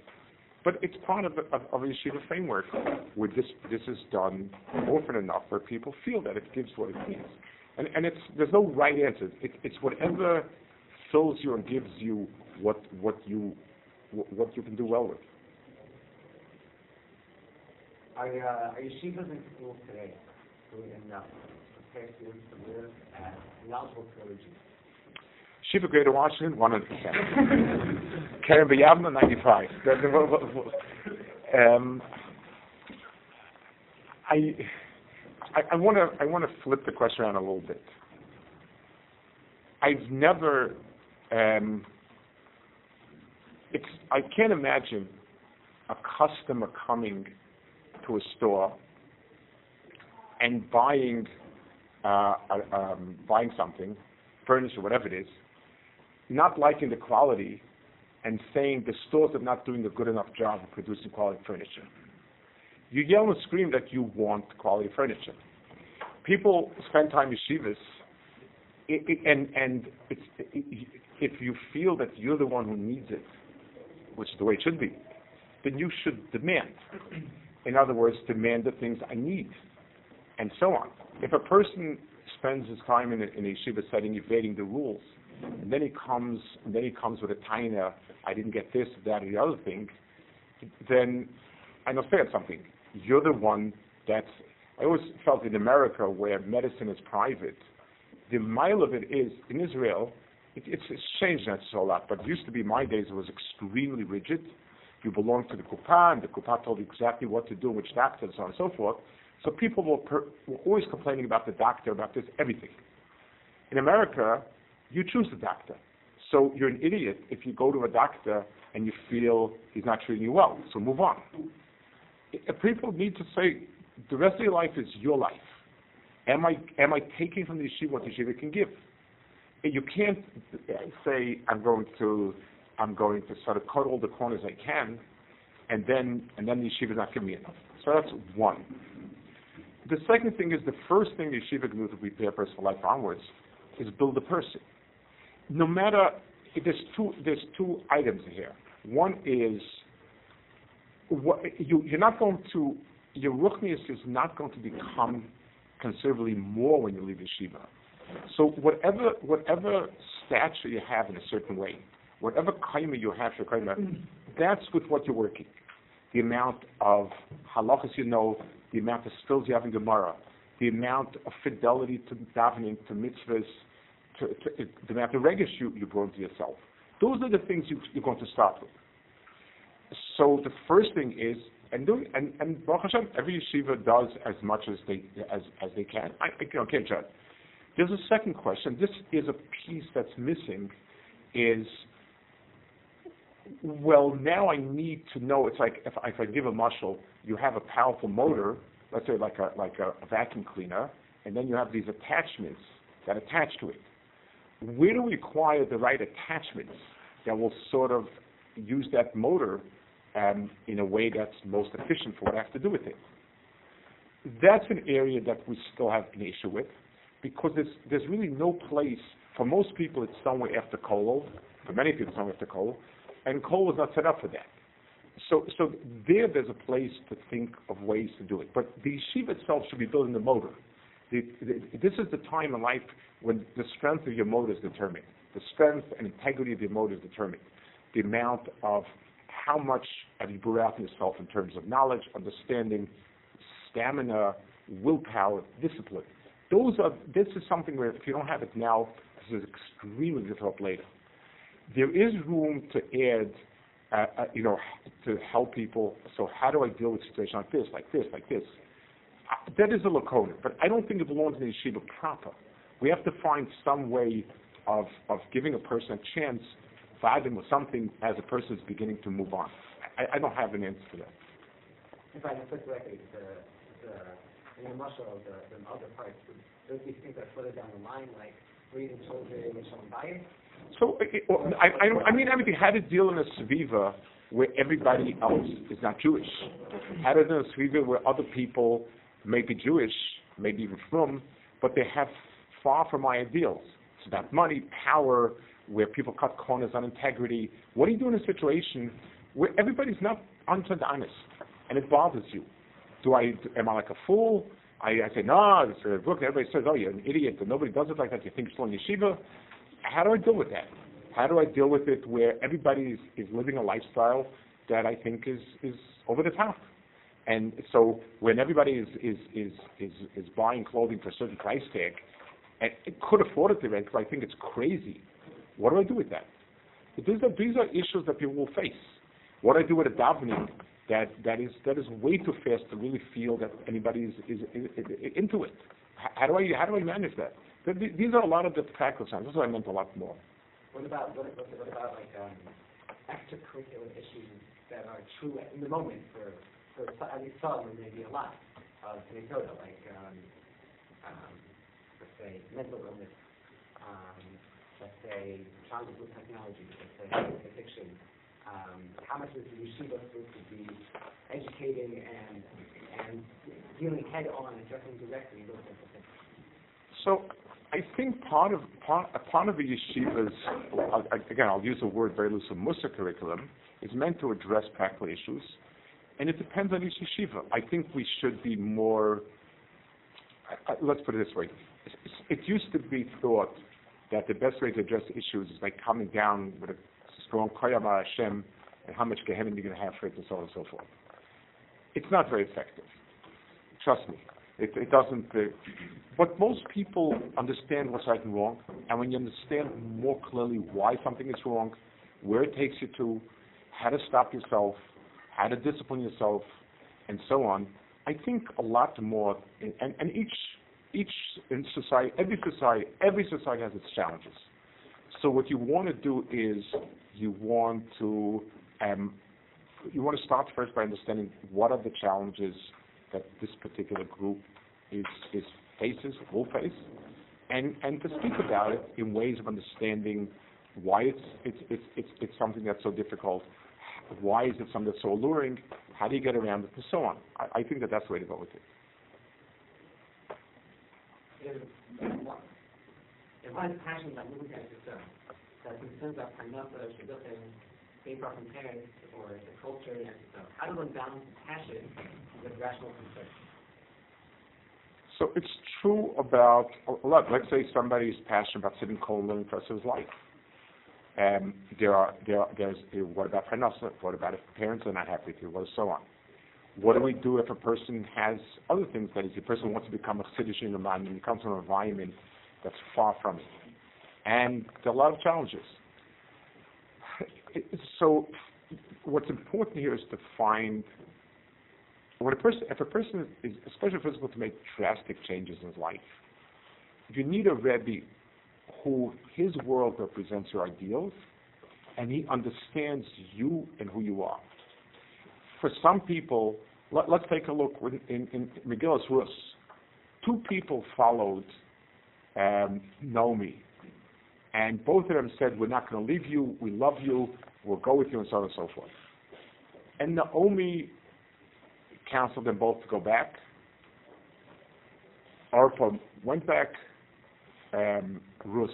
But it's part of, of, of a yeshiva framework where this, this is done often enough where people feel that it gives what it needs. And, and it's, there's no right answer. It, it's whatever fills you and gives you what, what, you, what you can do well with. Are, uh, yeshivas in schools today doing enough to prepare students to live as knowledgeable clergy? Shiva Greater Washington, 100%. Kerem B'Yavneh, 95. Um, I, I want to I want to flip the question around a little bit. I've never, um, it's I can't imagine a customer coming to a store and buying uh, um, buying something, furniture, whatever it is, not liking the quality and saying the stores are not doing a good enough job of producing quality furniture. You yell and scream that you want quality furniture. People spend time yeshivas, and and it's, it, if you feel that you're the one who needs it, which is the way it should be, then you should demand. In other words, demand the things I need, and so on. If a person spends his time in a, in a yeshiva setting evading the rules, and then he comes, and then he comes with a taina, I didn't get this, that, or the other thing, then I understand something. You're the one that's, I always felt in America where medicine is private, the mile of it is, in Israel, it, it's, it's changed not so a lot, but it used to be my days it was extremely rigid. You belonged to the Kupa, and the Kupa told you exactly what to do, which doctor, and so on and so forth. So people were, per, were always complaining about the doctor, about this, everything. In America, you choose the doctor. So you're an idiot if you go to a doctor and you feel he's not treating you well. So move on. People need to say the rest of your life is your life. Am I am I taking from the yeshiva what the yeshiva can give? You can't say I'm going to I'm going to sort of cut all the corners I can, and then and then the yeshiva is not giving me enough. So that's one. The second thing is the first thing the yeshiva can do to prepare a person for life onwards is build a person. No matter there's two there's two items here. One is you you're not going to your ruchnius is not going to become considerably more when you leave yeshiva. So whatever whatever stature you have in a certain way, whatever kaima you have for kaima, mm-hmm. that's with what you're working. The amount of halachas you know, the amount of skills you have in Gemara, the amount of fidelity to davening, to mitzvahs, to, to, the amount of regish you, you brought to yourself. Those are the things you, you're going to start with. So the first thing is, and doing, and, and Baruch Hashem, every yeshiva does as much as they as as they can. I, I can't judge. There's a second question. This is a piece that's missing. Is well, now I need to know. It's like if, if I give a muscle, you have a powerful motor, let's say like a like a, a vacuum cleaner, and then you have these attachments that attach to it. Where do we acquire the right attachments that will sort of use that motor um, in a way that's most efficient for what I have to do with it? That's an area that we still have an issue with because there's, there's really no place, for most people it's somewhere after kollel, for many people it's somewhere after kollel, and kollel is not set up for that. So, so there, there's a place to think of ways to do it. But the yeshiva itself should be building the motor. The, the, this is the time in life when the strength of your motor is determined. The strength and integrity of your motor is determined. The amount of how much have you in yourself in terms of knowledge, understanding, stamina, willpower, discipline. Those are. This is something where if you don't have it now, this is extremely difficult later. There is room to add, uh, uh, you know, to help people. So how do I deal with situations like this, like this, like this? Uh, that is a lacuna, but I don't think it belongs in the yeshiva proper. We have to find some way of of giving a person a chance, fathom with something as a person is beginning to move on. I, I don't have an answer for that. If I can put correctly, the, the, in the muscle of the, the other parts, those these things are further down the line, like reading children and some bias? So I, I, I mean everything. How to deal in a sviva where everybody else is not Jewish? How to deal in a sviva where other people may be Jewish, maybe even from, but they have far from my ideals. It's about money, power, where people cut corners on integrity. What do you do in a situation where everybody's not unto honest and it bothers you? Do I am I like a fool? I, I say no. It's uh, a book. Everybody says, "Oh, you're an idiot," but nobody does it like that. You think you're still in yeshiva? How do I deal with that? How do I deal with it where everybody is, is living a lifestyle that I think is is over the top? And so when everybody is is is is, is buying clothing for a certain price tag, and it could afford it to rent, because I think it's crazy. What do I do with that? These are these are issues that people will face. What do I do with a davening that that is that is way too fast to really feel that anybody is, is, is, is into it. How do I how do I manage that? These are a lot of the practical signs. That's what I meant a lot more. What about what, what, what about like um, extracurricular issues that are true in the moment for for at least some or maybe a lot of Minnesota, like um, um, let's say mental illness, um, let's say with technology, let's say addiction, um, how much is the yeshiva supposed to be educating and and dealing head on, addressing directly those types of things? So I think part of part, a part of the yeshiva's again I'll use the word very loosely Mussar curriculum is meant to address practical issues, and it depends on each yeshiva. I think we should be more. Uh, let's put it this way: it used to be thought that the best way to address issues is by coming down with a strong koyam Hashem and how much Gehenna you're going to have for it and so on and so forth. It's not very effective. Trust me. It, it doesn't. Uh, but most people understand what's right and wrong, and when you understand more clearly why something is wrong, where it takes you to, how to stop yourself, how to discipline yourself, and so on, I think a lot more. And, and each each in society, every society, every society has its challenges. So what you want to do is you want to um, you want to start first by understanding what are the challenges that this particular group is is faces, will face, and, and to speak about it in ways of understanding why it's, it's, it's, it's, it's something that's so difficult, why is it something that's so alluring, how do you get around it, and so on. I, I think that that's the way to go with it. Is passionate about moving to Israel, that concerns about parnasa, shidduchim, being far from parents, or the culture, and so how do one balance passion with rational concern? So it's true about, look, let's say somebody is passionate about sitting cold and rest of his life. Um, there are, there are, there's, what about parnasa? What about if parents are not happy with you? What so on? What do we do if a person has other things that is, a person wants to become a citizen of mind and he comes from an environment that's far from it? And there are a lot of challenges. So what's important here is to find when a person, if a person is, especially if it's to make drastic changes in his life, you need a Rebbe who his world represents your ideals, and he understands you and who you are. For some people, let, us take a look in, in, in Rus. Two people followed um, Naomi, and both of them said, "We're not going to leave you. We love you. We'll go with you," and so on and so forth. And Naomi counseled them both to go back. Orpah went back. Um, Rus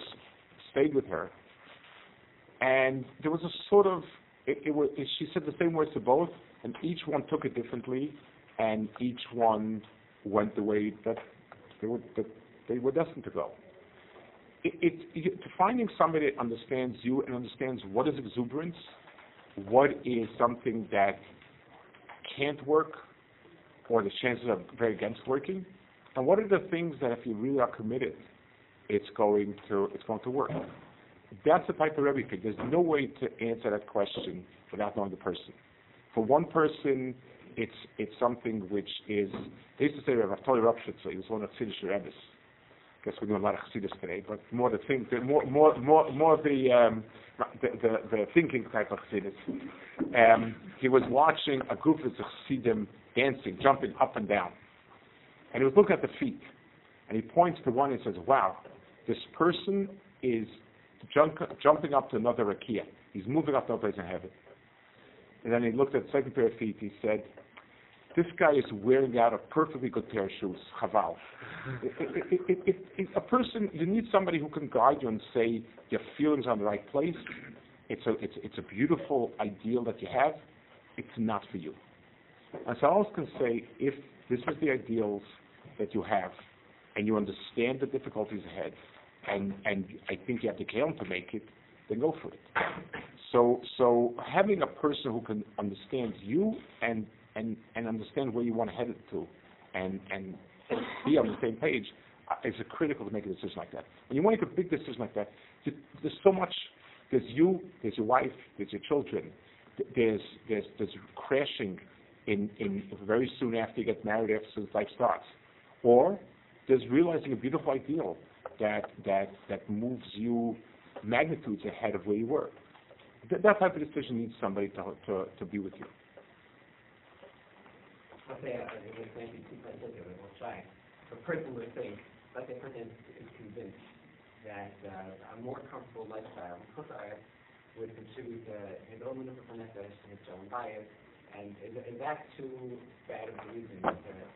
stayed with her, and there was a sort of it, it was. She said the same words to both, and each one took it differently, and each one went the way that they were that they were destined to go. It, it, it, finding somebody that understands you and understands what is exuberance, what is something that can't work, or the chances are very against working, and what are the things that if you really are committed, it's going to it's going to work. That's the type of pick. There's no way to answer that question without knowing the person. For one person, it's it's something which is they used to say Rabbi Toli Ropshitzer, he was one of Chiddush Rebbe's. I guess we're doing a lot of Chassidus today, but more the think, the more more more more the, um, the, the the thinking type of Chassidus. Um, he was watching a group of Chassidim dancing, jumping up and down, and he was looking at the feet, and he points to one and says, "Wow, this person is jump, jumping up to another rakia. He's moving up to a place in heaven." And then he looked at the second pair of feet. He said, "This guy is wearing out a perfectly good pair of shoes. Chaval." it, it, it, a person, you need somebody who can guide you and say your feelings are in the right place. It's a, it's, it's a beautiful ideal that you have. It's not for you. And so I always can say, if this is the ideals that you have, and you understand the difficulties ahead, and, and I think you have the talent to make it, then go for it. So, so having a person who can understand you and, and, and understand where you want to head it to, and, and be on the same page, uh, is critical to make a decision like that. When you make a big decision like that, there's so much. There's you, there's your wife, there's your children. There's there's there's crashing in in very soon after you get married, after life starts, or there's realizing a beautiful ideal that that that moves you magnitudes ahead of where you were. That, that type of decision needs somebody to to, to be with you. Let's say uh, to be places here, we'll try. A person would think, let's say a person is convinced that uh, a more comfortable lifestyle would contribute to his own municipal nefesh and his own diet, and is, is that too bad of a reason to, to?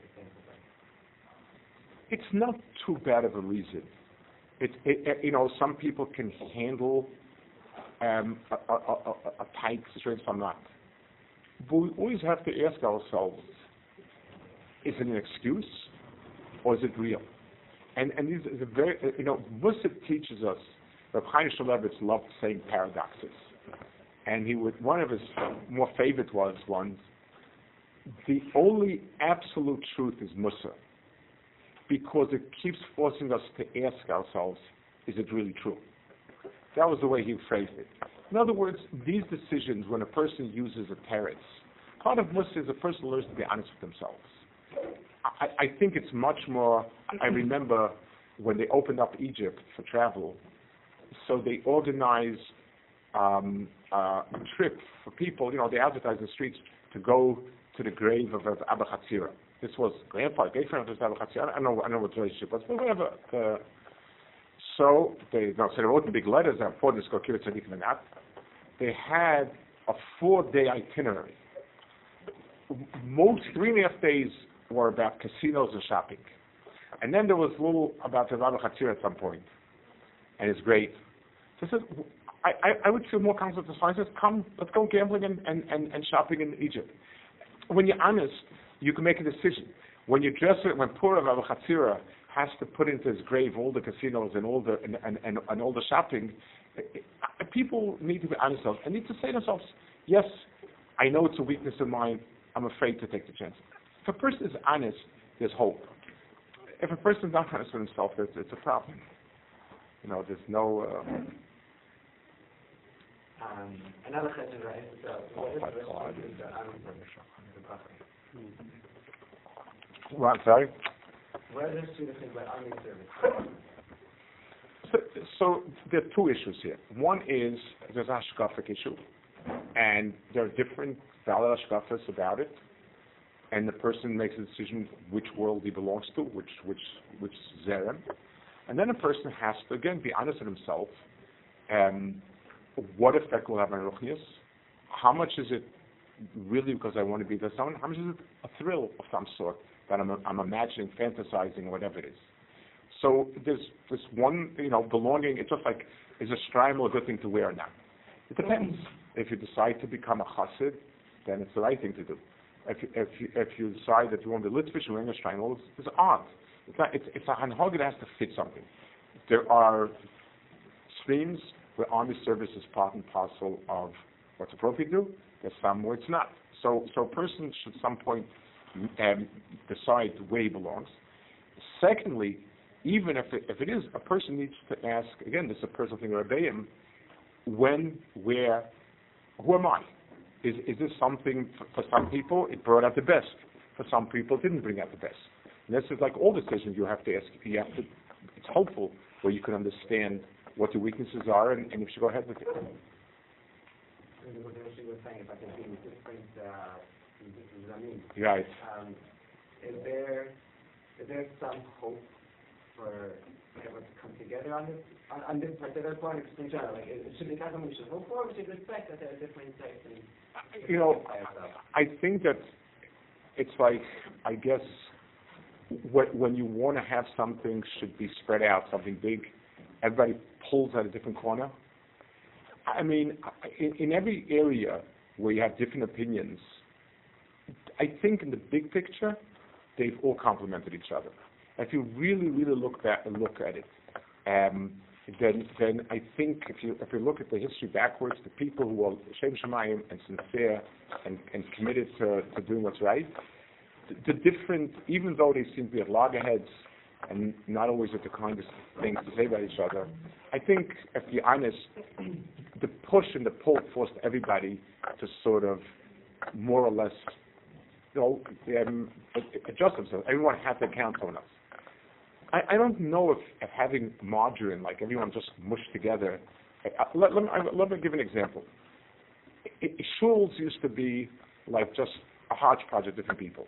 It's not too bad of a reason. It, it, you know, some people can handle Um, a, a, tight situation, some not. But we always have to ask ourselves, is it an excuse or is it real? And and these is a very you know Musik teaches us. Rav Chaim Shmulevitz loved saying paradoxes, and he would one of his more favorite ones ones. The only absolute truth is Mussar, because it keeps forcing us to ask ourselves, is it really true? That was the way he phrased it. In other words, these decisions, when a person uses a teretz, part of Mussar is a person learns to be honest with themselves. I, I think it's much more. I remember when they opened up Egypt for travel, so they organized um, uh, a trip for people. You know, they advertised in the streets to go to the grave of Abuhatzeira. this was grandfather, great grandfather, I don't know, I know what the relationship was, but whatever. Uh, so they, no, so they wrote the big letters and for this Kokir Tzaddik They had a four-day itinerary. Most three and a half days were about casinos and shopping. And then there was a little about the Rabbi Chatzir at some point. And it's great. So I I, I, I would feel more comfortable if I said, come, let's go gambling and, and, and, and shopping in Egypt. When you're honest, you can make a decision. When you dress it, when poor Rabbi Chatzira has to put into his grave all the casinos and all the and, and, and, and all the shopping, people need to be honest and need to say to themselves, yes, I know it's a weakness of mine. I'm afraid to take the chance. If a person is honest, there's hope. If a person is not honest with himself, it's, it's a problem. You know, there's no. Uh, um, another question, right? So, what is the well, I'm sorry? So, there are two issues here. One is there's a hashkafic issue, and there are different valid hashkafas about it, and the person makes a decision which world he belongs to, which which which zerem, and then a person has to again be honest with himself. Um, what effect will have on ruchnius? How much is it really because I want to be with someone? How much is it a thrill of some sort that I'm, I'm imagining, fantasizing, whatever it is? So there's this one, you know, belonging. It's just like, is a shtreimel a good thing to wear or not? It depends. If you decide to become a chassid, then it's the right thing to do. If you, if you, if you decide that you want to be litvish wearing a shtreimel, it's, it's odd. It's, not, it's, it's a hanhog that has to fit something. There are streams where army service is part and parcel of what's appropriate to do. There's some where it's not. So, so a person should at some point decide where he belongs. Secondly, even if it, if it is, a person needs to ask, again, this is a personal thing, Rebbeim, when, where, who am I? Is, is this something, for, for some people, it brought out the best. For some people, it didn't bring out the best. And this is like all decisions you have to ask, you have to, it's helpful where you can understand what your weaknesses are and, and you should go ahead with it. Right. Um, is there is there some hope for everyone to come together on this on, on this particular point, just in general? Like, it, should be something we should hope for? We should respect that there are different sects and. You know, I think that it's like I guess when you want to have something should be spread out, something big. Everybody pulls at a different corner. I mean, in, in every area where you have different opinions, I think in the big picture, they've all complemented each other. If you really, really look at look at it, um, then then I think if you if you look at the history backwards, the people who are shem shemayim and sincere and, and committed to, to doing what's right, the, the different even though they seem to be at loggerheads and not always with the kindest things to say about each other, I think if you're honest, the push and the pull forced everybody to sort of more or less you know, um, adjust themselves. Everyone has to count on us. I, I don't know if, if having margarine, like everyone just mushed together. Uh, let, let, me, let me give an example. It, it, shuls used to be like just a hodgepodge of different people.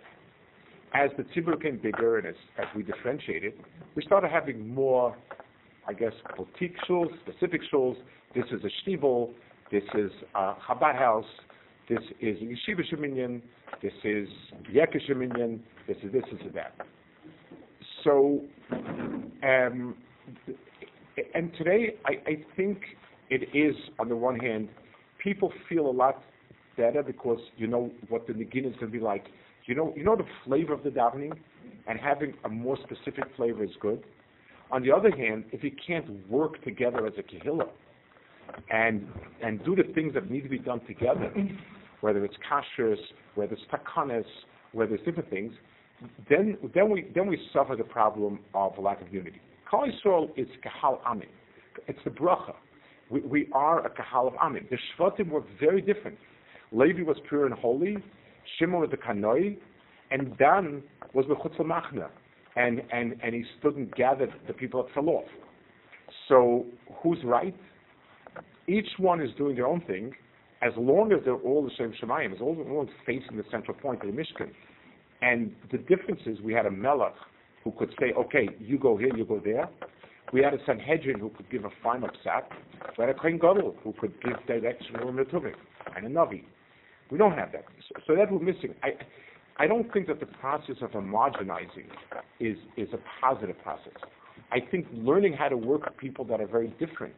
As the tzibur became bigger and as, as we differentiated, we started having more, I guess, boutique shuls, specific shuls. This is a shtibel, this is a Chabad house, this is Yeshiva Sheminyan, this is Yekka Sheminyan, this is this, this is that. So, um, and today I, I think it is, on the one hand, people feel a lot better because you know what the Nagin is going to be like. You know, you know the flavor of the davening, and having a more specific flavor is good. On the other hand, if you can't work together as a kahila, and and do the things that need to be done together, whether it's kashrus, whether it's takanas, whether it's different things, then then we then we suffer the problem of lack of unity. Kal Yisrael is kahal amin. It's the bracha. We, we are a kahal of amin. The shvatim were very different. Levi was pure and holy. Shimon was the kanoi, and Dan was the chutz machna, and and and he stood and gathered the people at fell. So who's right? Each one is doing their own thing, as long as they're all the same Shemayim, as long as everyone's facing the central point of the Mishkan, And the difference is we had a melech who could say, okay, you go here, you go there. We had a Sanhedrin who could give a final psat. We had a Kohen Gadol who could give direction or Metuvik, and a Navi. We don't have that. So, so that we're missing. I, I don't think that the process of homogenizing is, is a positive process. I think learning how to work with people that are very different.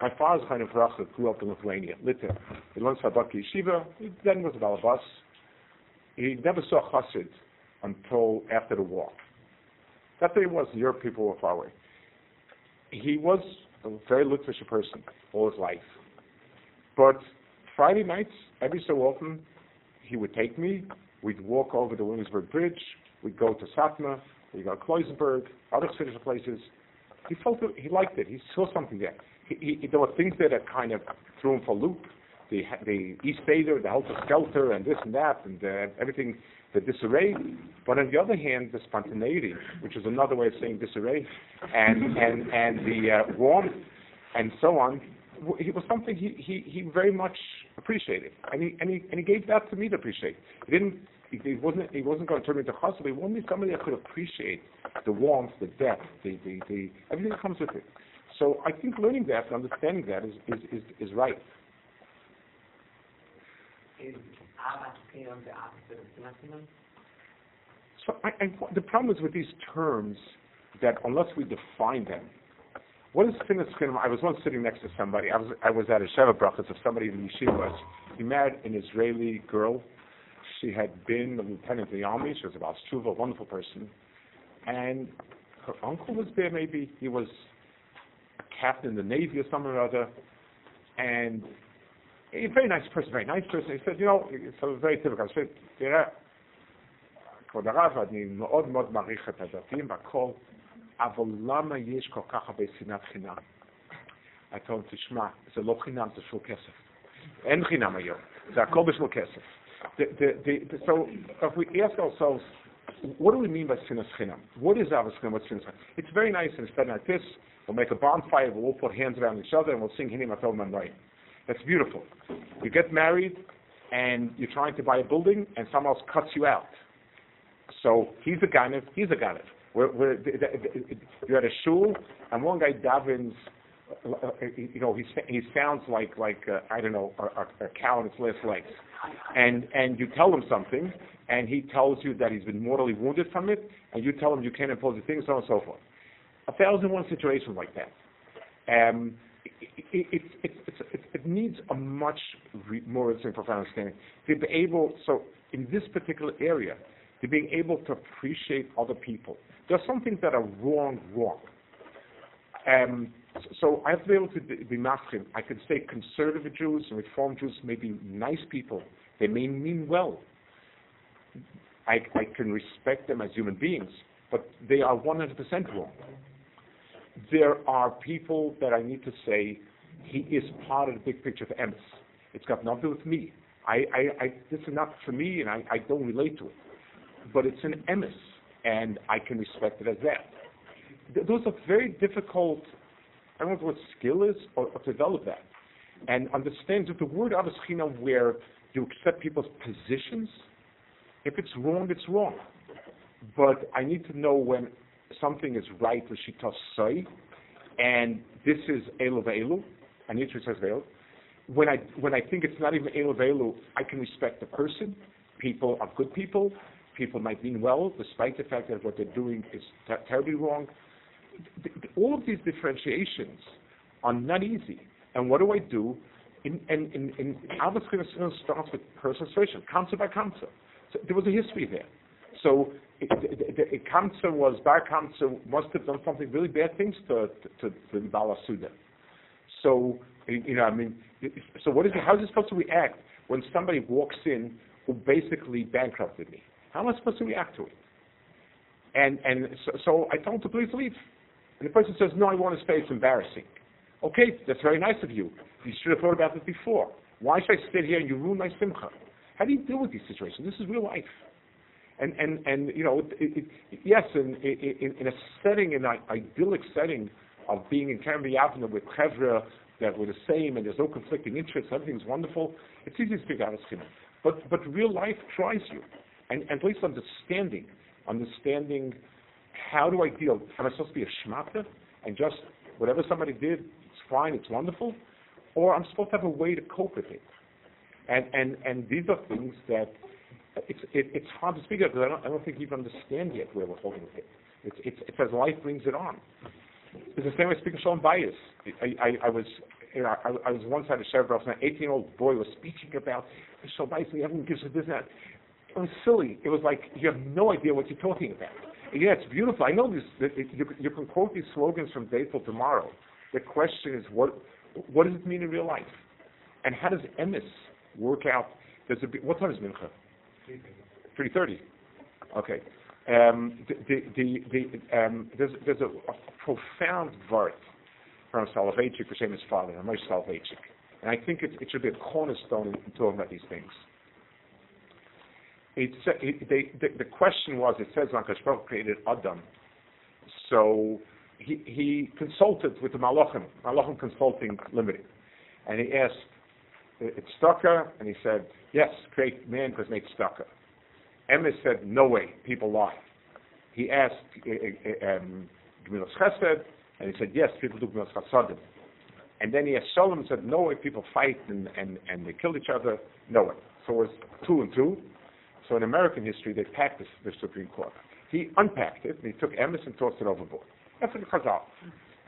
My father's kind of Racha grew up in Lithuania, Lita. He learned Sabbat Yeshiva, he then was a Balabas. He never saw Chassid until after the war. That's what he was. Your people were far away. He was a very Litvish person all his life. But Friday nights, every so often, he would take me. We'd walk over the Williamsburg Bridge. We'd go to Satmar. We'd go to Kloisenberg, other Swedish places. He felt he liked it. He saw something there. He, he, there were things there that kind of threw him for a loop. The, the East Seder, the Helter Skelter, and this and that, and uh, everything the disarray. But on the other hand, the spontaneity, which is another way of saying disarray, and and and the uh, warmth, and so on, it was something he, he, he very much appreciated, and he and he and he gave that to me to appreciate. He didn't. He, wasn't. He wasn't going to turn me into chassid. He wanted somebody that could appreciate the warmth, the depth, the, the, the everything that comes with it. So I think learning that, and understanding that, is is is, is right. Is the opposite of So I, I, the problem is with these terms that unless we define them, what is sinas I was once sitting next to somebody. I was I was at a sheva brachas of somebody in the yeshiva. He married an Israeli girl. She had been a lieutenant in the army. She was about Shuva, a wonderful person. And her uncle was there. Maybe he was a captain in the navy or something or other. And a very nice person, very nice person. He said, you know, so very typical. I said, תראה, כבוד הרב, אני מאוד מאוד מעריך את הדתיים והכל, אבל למה יש כל כך הרבה שנאת חינם? I told him, תשמע, זה לא חינם, זה שול כסף. אין חינם היום, זה הכל בשביל כסף. The, the, the, so if we ask ourselves, what do we mean by sinas chinam? What is our chinam? What's sinas It's very nice instead like this. We'll make a bonfire. We'll all put hands around each other and we'll sing Hinei Ma Tov Uma Naim. That's beautiful. You get married and you're trying to buy a building and someone else cuts you out. So he's a ganif, he's a ganif. We're, we're, you're at a shul and one guy davens, uh, uh, you know, he, he sounds like, like uh, I don't know, a, a, a cow on its last legs. And, and you tell him something and he tells you that he's been mortally wounded from it and you tell him you can't impose the thing, so on and so forth. A thousand one situations like that. Um, it, it, it, it, needs a much re- more profound understanding to be able. So in this particular area, to being able to appreciate other people. There are some things that are wrong, wrong. Um, so I have to be able to be maschim. I could say conservative Jews and Reform Jews may be nice people. They may mean well. I, I can respect them as human beings, but they are 100% wrong there are people that I need to say he is part of the big picture of emes. It's got nothing to do with me. I, I, I, this is not for me, and I, I don't relate to it. But it's an emes, and I can respect it as that. Th- those are very difficult. I don't know what skill is, or, or to develop that, and understand that the word avaschina, where you accept people's positions. If it's wrong, it's wrong. But I need to know when something is right l'shita say, and this is elu ve'elu, and Yitzchak says ve'elu. When I when I think it's not even elu ve'elu, I can respect the person. People are good people. People might mean well, despite the fact that what they're doing is ter- terribly wrong. All of these differentiations are not easy. And what do I do? In, in, in, in Albert starts with personal situation, Kamtza Bar Kamtza. So there was a history there. So it, cancer was Bar Kamtza must have done something really bad things to to, to the Bala Suda. So you know, I mean, so what is it? How is it supposed to react when somebody walks in who basically bankrupted me? How am I supposed to react to it? And and so, so I told to please leave. And the person says, no, I want to stay. It's embarrassing. Okay, that's very nice of you. You should have thought about this before. Why should I sit here and you ruin my simcha? How do you deal with these situations? This is real life and and and you know, it, it, yes, in, in in a setting, in an idyllic setting of being in Canby Avenue with chevra that were the same, and there's no conflicting interests, everything's wonderful. It's easy to speak out of skin, but but real life tries you, and, and place understanding, understanding how do I deal? Am I supposed to be a schmatter and just whatever somebody did, it's fine, it's wonderful, or I'm supposed to have a way to cope with it. And and and these are things that it's it, it's hard to speak of because I don't I don't think you understand yet where we're holding it. It's it's, it's as life brings it on. It's the same way speaking Shalom Bayis. I, I, I was you know, I, I was once at a Chevrolet, and an 18 year old boy was speaking about Shalom Bayis, and everyone gives us this and that. It was silly. It was like you have no idea what you're talking about. Yeah, it's beautiful. I know this. It, you, you can quote these slogans from day till tomorrow. The question is, what what does it mean in real life? And how does emes work out? There's a what time is mincha? Three thirty. Okay. Um, the, the, the, um, there's there's a, a profound vart from Soloveitchik, for his father, Moshe Soloveitchik. And I think it, it should be a cornerstone in talking about these things. It, they, the, the question was, it says Hakadosh Baruch created Adam. So he, he consulted with the Malachim, Malachim Consulting Limited. And he asked, it's tzedaka? And he said, yes, create man because make tzedaka. Emes said, no way, people lie. He asked um, Gemilas Chesed, and he said, yes, people do Gemilas Chasadim. And then he asked Shalom, said, no way, people fight and, and, and they kill each other. No way. So it was two and two. So in American history, they packed the Supreme Court. He unpacked it, and he took Emes and tossed it overboard. That's what the Chazal.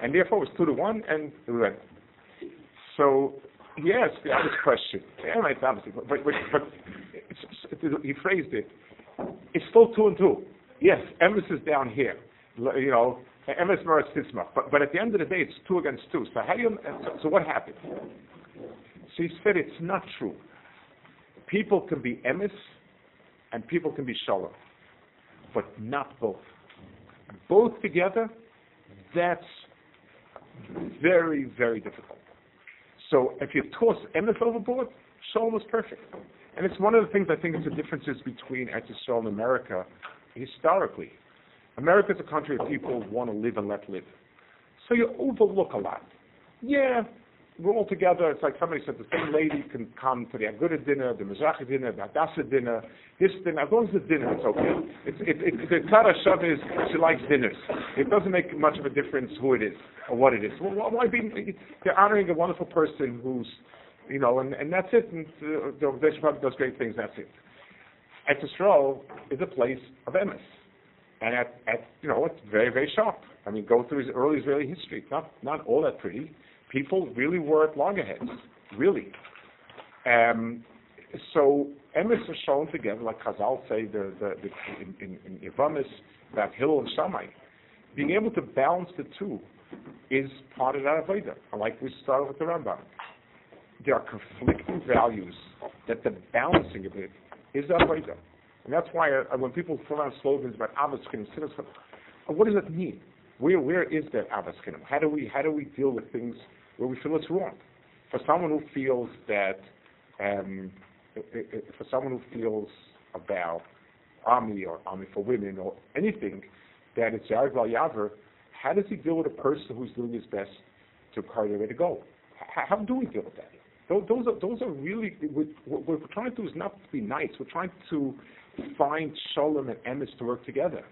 And therefore it was two to one, and we went. So he asked the obvious question. Yeah, obviously, but, but, but he phrased it. It's still two and two. Yes, Emes is down here. You know, Emes Me'eretz Titzmach. But, but at the end of the day, it's two against two. So how do you, so, so what happened? So he said it's not true. People can be Emes and people can be Shalom, but not both. Both together, that's very, very difficult. So if you toss Emes overboard, Shalom is perfect. And it's one of the things I think is the differences between Eretz and America historically. America is a country where people want to live and let live. So you overlook a lot. Yeah, we're all together. It's like somebody said, the same lady can come to the Aguda dinner, the Mizrahi dinner, the Hadassah dinner, this dinner. As long as it's dinner, it's okay. It's, it, it, the Tzara Shav is she likes dinners. It doesn't make much of a difference who it is or what it is. Well, why be? They're honoring a wonderful person who's, you know, and, and that's it. And uh, the organization probably does great things. That's it. Eretz Yisrael is a place of emes. And at, at, you know, it's very, very sharp. I mean, go through his early Israeli history. Not, not all that pretty people really were at loggerheads, really. Um, so emes are shown together, like Chazal say the, the, the, in, in, in Yevamos, about and Shammai. Being able to balance the two is part of that Avodah. like we started with the Rambam. There are conflicting values that the balancing of it is Avodah. And that's why uh, when people throw around slogans about Avaskin, what does that mean? Where where is that Avaskin? How do we how do we deal with things where we feel it's wrong. For someone who feels that, um, for someone who feels about army or army for women or anything that it's Yair Yaver, how does he deal with a person who's doing his best to carry away to go? How, how do we deal with that? Those, those are those are really what, what we're trying to do is not to be nice. We're trying to find shalom and emes to work together,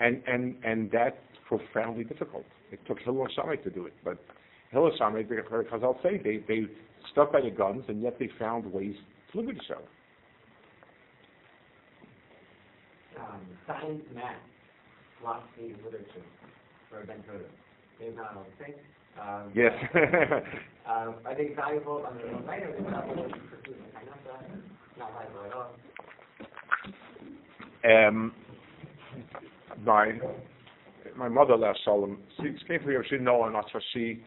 and and and that's profoundly difficult. It took Hillel Shammai to do it, but Hillel Shammai, because I'll say they, they stuck by the guns and yet they found ways to live with each other. Um, science, math, philosophy, literature for Ben. They're not all the same. Um, yes. um, are they valuable on their own right, or are they valuable to pursue Not valuable at all. Um, my my mother last Shalom, she came to me, she didn't know or not, so she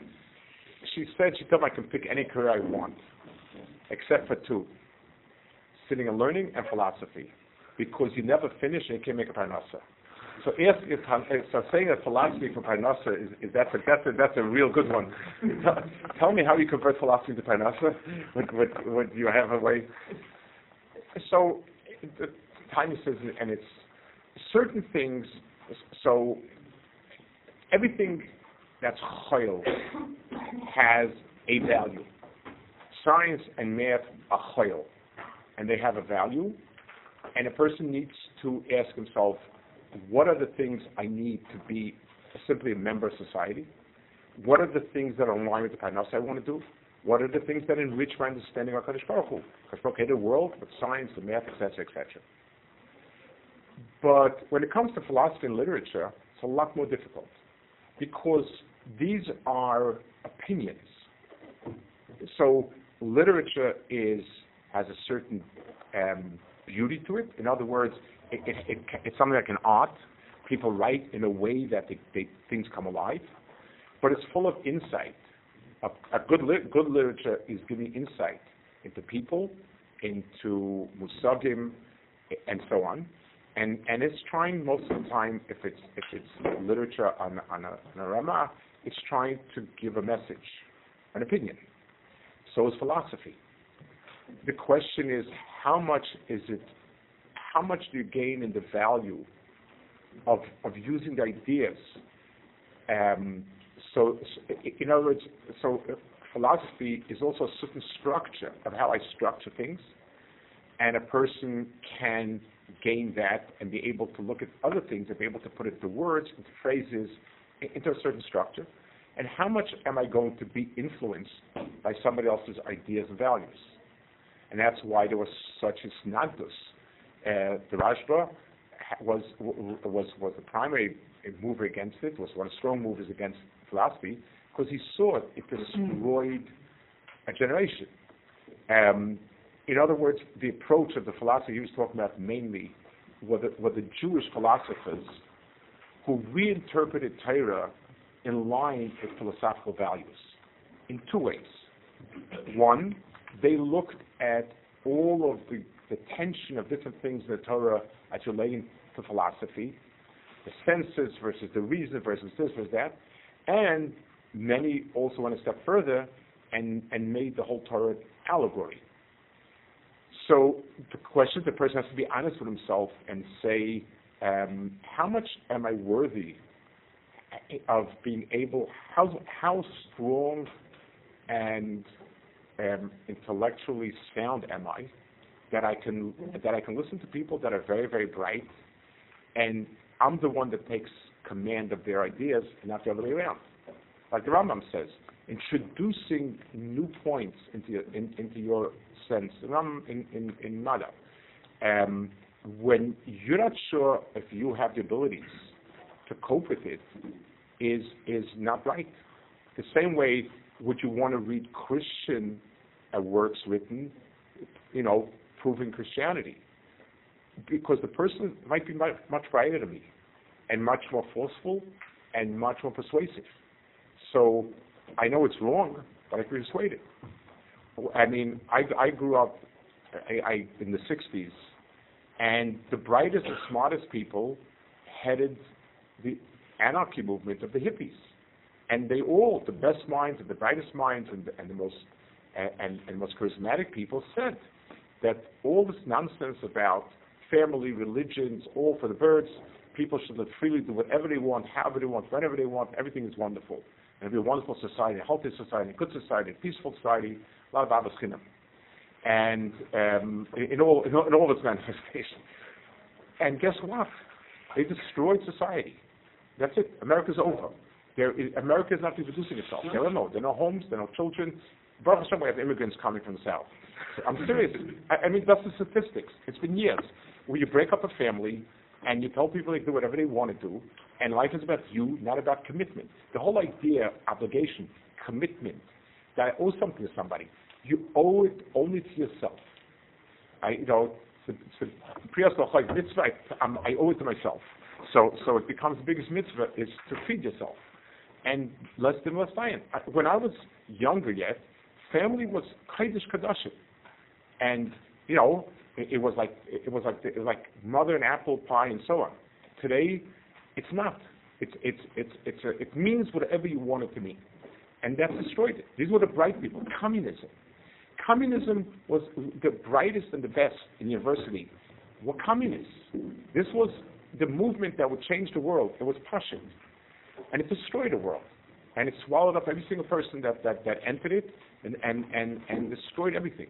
she said she told me I can pick any career I want, except for two, sitting and learning and philosophy, because you never finish and you can't make a parnasa. So if, if so saying that philosophy for parnasa is, is that's a that's a that's a real good one. tell, tell me how you convert philosophy to parnasa. Would, would, you have a way? So the time says, and it's certain things. So everything that's choil has a value. Science and math are choil, and they have a value. And a person needs to ask himself, what are the things I need to be simply a member of society? What are the things that are in with the parnas I want to do? What are the things that enrich my understanding of Kadosh Baruch Hu? The world with science, the math, etc., etc. But when it comes to philosophy and literature, it's a lot more difficult because these are opinions. So literature is has a certain um, beauty to it. In other words, it, it, it, it's something like an art. People write in a way that they, they, things come alive, but it's full of insight. A, a good li- good literature is giving insight into people, into musagim, and so on. And and it's trying most of the time, if it's if it's literature on on a, on a Rama, it's trying to give a message, an opinion. So is philosophy. The question is, how much is it? How much do you gain in the value of of using the ideas? Um, so, in other words, so philosophy is also a certain structure of how I structure things, and a person can gain that and be able to look at other things and be able to put it into words, into phrases, into a certain structure. And how much am I going to be influenced by somebody else's ideas and values? And that's why there was such a snagdus. Uh, the Rashba was, was, was the primary mover against it, was one of the strong movers against philosophy, because he saw it, it destroyed a generation. Um, in other words, the approach of the philosophy he was talking about mainly were the, were the Jewish philosophers who reinterpreted Torah in line with philosophical values in two ways. One, they looked at all of the, the tension of different things in the Torah as relating to philosophy, the senses versus the reason versus this versus that, and many also went a step further and, and made the whole Torah allegory. So the question, the person has to be honest with himself and say, um, how much am I worthy of being able, how, how strong and um, intellectually sound am I that I can that I can listen to people that are very very bright, and I'm the one that takes command of their ideas, and not the other way around. Like the Rambam says, introducing new points into your, in, into your sense, in in in, in Mada. Um, when you're not sure if you have the abilities to cope with it, is is not right. The same way would you want to read Christian uh, works written, you know, proving Christianity, because the person might be much, much brighter than me, and much more forceful, and much more persuasive. So I know it's wrong, but I can persuade it. I mean, I, I grew up I, I, in the 60s, and the brightest and smartest people headed the anarchy movement of the hippies. And they all, the best minds and the brightest minds and, and the most and, and most charismatic people said that all this nonsense about family, religions, all for the birds, people should live freely, do whatever they want, however they want, whenever they want, everything is wonderful. And it'll be a wonderful society, a healthy society, a good society, a peaceful society, a lot of Abbas. And um, in, all, in, all, in all its manifestations. And guess what? They destroyed society. That's it. America's over. Is, America is not reproducing itself. There are no, there are no homes, there are no children. Baruch Hashem, we have immigrants coming from the south. I'm serious. I, I mean, that's the statistics. It's been years where you break up a family and you tell people they can do whatever they want to do, and life is about you, not about commitment. The whole idea, of obligation, commitment, that I owe something to somebody. You owe it only to yourself. I, you know, mitzvah, I, um, I owe it to myself. So, so it becomes the biggest mitzvah is to feed yourself. And less than less dying. When I was younger yet, family was Kodesh Kodashim. And, you know, it, it, was like, it was like, it was like mother and apple pie and so on. Today, it's not. It's, it's, it's, it's a, it means whatever you want it to mean. And that destroyed it. These were the bright people. Communism. Communism was the brightest and the best in university. Were communists. This was the movement that would change the world. It was Prussian. And it destroyed the world. And it swallowed up every single person that, that, that entered it and, and, and, and destroyed everything.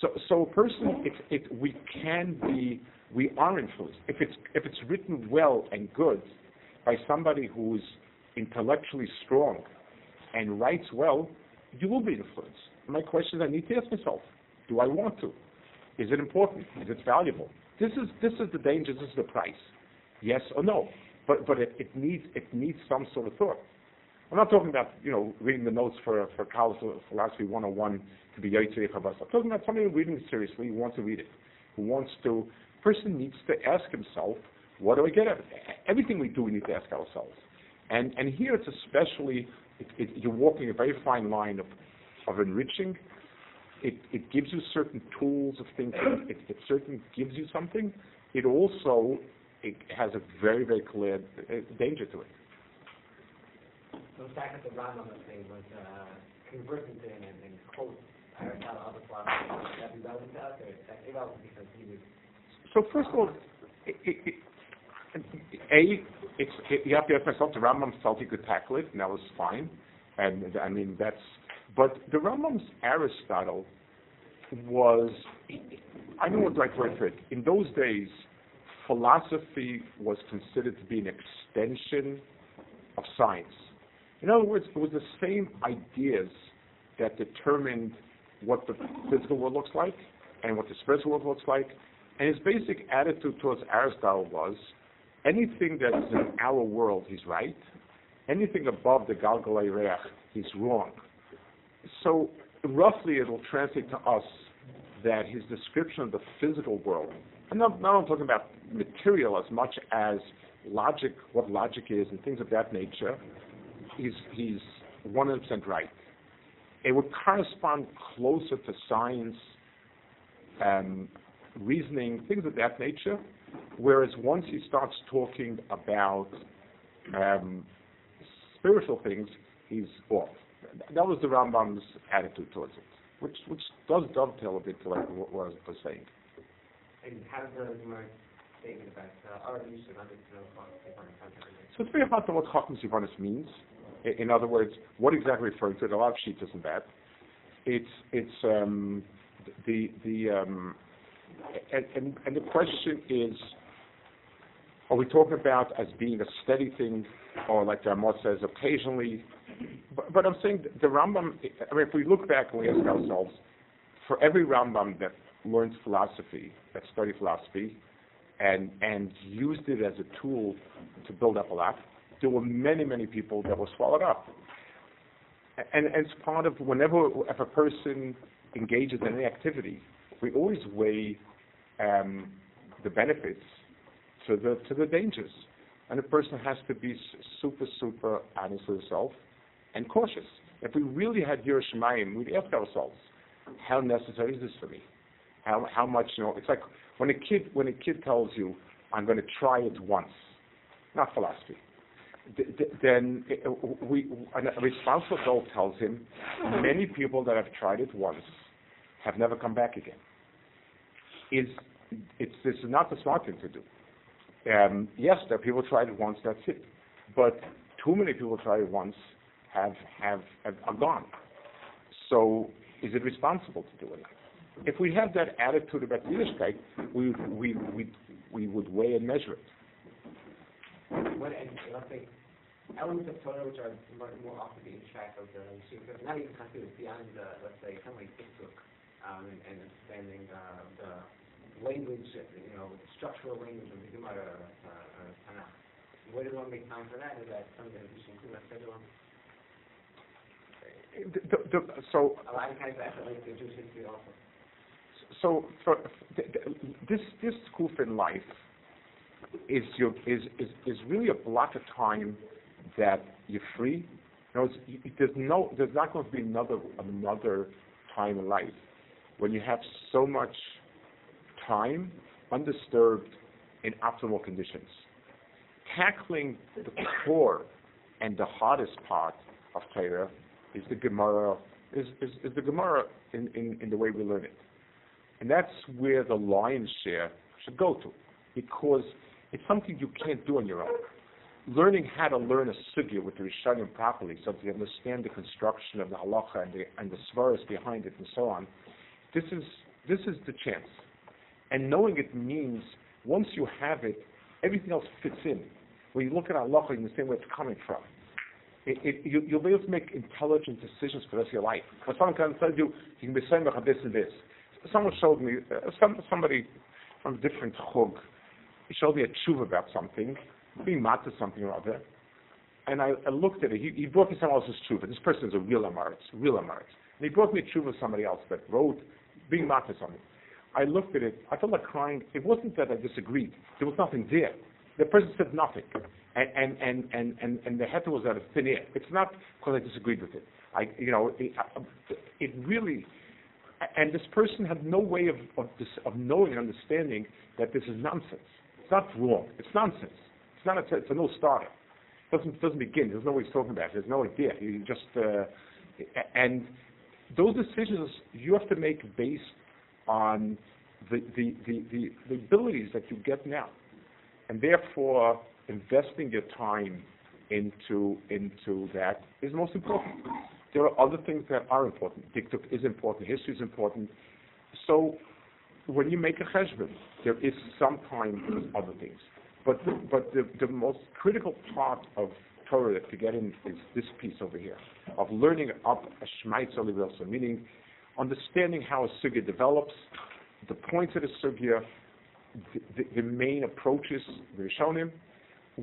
So, so a person, it, it, we can be, we are influenced. If it's, if it's written well and good by somebody who's intellectually strong and writes well, you will be influenced. My question I need to ask myself, do I want to? Is it important? Is it valuable? This is, this is the danger, this is the price. Yes or no? But, but it, it needs, it needs some sort of thought. I'm not talking about, you know, reading the notes for, for college philosophy 101 to be Yotzei Chabas. I'm talking about somebody reading it seriously, who wants to read it, who wants to, person needs to ask himself, what do I get out of it? Everything we do, we need to ask ourselves. And, and here it's especially, it, it, you're walking a very fine line of, of enriching. It, it gives you certain tools of thinking. It, it certainly gives you something. It also it has a very, very clear uh, danger to it. So the fact the Rambam, was uh, and, quote Aristotle, other philosophers, would that be relevant to us, or is that irrelevant because he was... So first of all, you have to ask myself, the Rambam felt he could tackle it, and that was fine. And I mean, that's, but the Rambam's Aristotle was, I know what right word for it. In those days, philosophy was considered to be an extension of science. In other words, it was the same ideas that determined what the physical world looks like and what the spiritual world looks like. And his basic attitude towards Aristotle was anything that is in our world, he's right. Anything above the Galgal Hayareach, he's wrong. So roughly it will translate to us that his description of the physical world, and not, not I'm talking about material as much as logic, what logic is and things of that nature, he's, he's 100% right. It would correspond closer to science, um, reasoning, things of that nature, whereas once he starts talking about um, spiritual things, he's off. That was the Rambam's attitude towards it, which which does dovetail a bit to like what, what I was saying. And how does the statement about uh, our use of So it's very hard to know what Chochmas Yevanis means. In other words, what exactly referring to it? A lot of sheets isn't that. It's it's um, the the um, and, and and the question is, are we talking about as being a steady thing, or like Ramot says, occasionally? But, but I'm saying the Rambam. I mean, if we look back and we ask ourselves, for every Rambam that learned philosophy, that studied philosophy, and and used it as a tool to build up a lot, there were many, many people that were swallowed up. And as part of whenever if a person engages in any activity, we always weigh um, the benefits to the to the dangers, and a person has to be super, super honest with himself and cautious. If we really had Yerushalayim, we'd ask ourselves, how necessary is this for me? How how much you know? It's like when a kid when a kid tells you, "I'm going to try it once," not philosophy then we, a responsible adult tells him, many people that have tried it once have never come back again. Is it's this is not the smart thing to do. Um, yes, there are people tried it once, that's it. But too many people try it once have gone. So is it responsible to do it? If we have that attitude about Yiddishkeit, we we we we would weigh and measure it what let's say elements of Torah which are more, often being track of the Shikha, not even considered beyond the, let's say, kind of like um, and, and understanding uh, the language, you know, the structural language of the Gemara uh, uh, Tanakh. Where does one make time for that? Is that something that we should include schedule? The, the, so a lot of times. So for, this this school in life is your is, is is really a block of time that you're free. You there's no there's not going to be another another time in life when you have so much time undisturbed in optimal conditions. Tackling the core and the hardest part of Torah is the Gemara is, is, is the Gemara in, in, in the way we learn it. And that's where the lion's share should go to. Because it's something you can't do on your own. Learning how to learn a sugya with the Rishonim properly, so that you understand the construction of the halacha and the and the svaras behind it and so on. This is This is the chance. And knowing it means once you have it, everything else fits in. When you look at Allah, you understand where it's coming from. It, it, you, you'll be able to make intelligent decisions for the rest of your life. But someone can tell you, you can be saying about this and this. Someone showed me, uh, some, somebody from a different chug, he showed me a tshuva about something, being mad to something or other. And I, I looked at it. He, he brought me someone else's tshuva. This person is a real am ha'aretz, real am ha'aretz. And he brought me a tshuva of somebody else that wrote, being mad to something. I looked at it. I felt like crying. It wasn't that I disagreed. There was nothing there. The person said nothing, and and and and and, the heter was out of thin air. It's not because I disagreed with it. I, you know, it, it really. And this person had no way of of, this, of knowing and understanding that this is nonsense. It's not wrong. It's nonsense. It's not. A, it's a no starter. It doesn't doesn't begin. There's no way he's talking about. It. There's no idea. You just uh, and those decisions you have to make based on the, the, the, the, the abilities that you get now. And therefore, investing your time into, into that is most important. There are other things that are important. Dikduk is important, history is important. So when you make a cheshbon, there is some time for other things. But the, but the, the most critical part of Torah that to get in is this piece over here of learning up a Shmaitz meaning understanding how a sugya develops, the points of the sugya, the, main approaches, the Rishonim,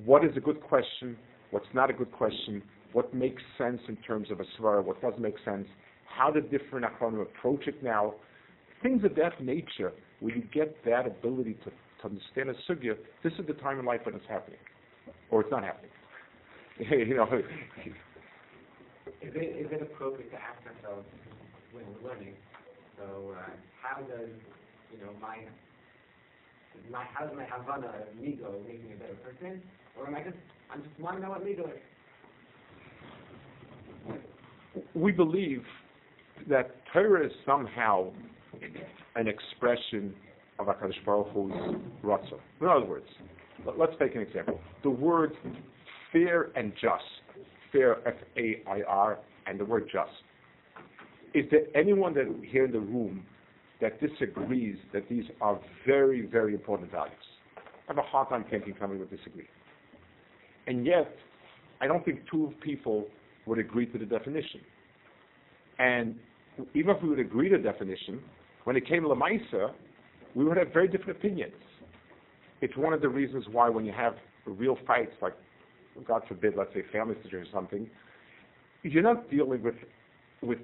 what is a good question, what's not a good question, what makes sense in terms of a svara, what doesn't make sense, how the different achronim approach it now, things of that nature, where you get that ability to, to understand a sugya, this is the time in life when it's happening, or it's not happening. you know. Is it, is it appropriate to ask ourselves when we're learning, so uh, how does, you know, my, my how does my Havana ego make me a better person? Or am I just, I'm just want to know what ego is? We believe that Torah is somehow an expression of HaKadosh Baruch Hu's Ratzah. In other words, let's take an example. The word fair and just, fair, F-A-I-R, and the word just. Is there anyone that here in the room that disagrees that these are very, very important values? I have a hard time thinking somebody would disagree. And yet, I don't think two people would agree to the definition. And even if we would agree to the definition, when it came to Lamaisa, we would have very different opinions. It's one of the reasons why when you have real fights, like God forbid, let's say family situation or something, you're not dealing with with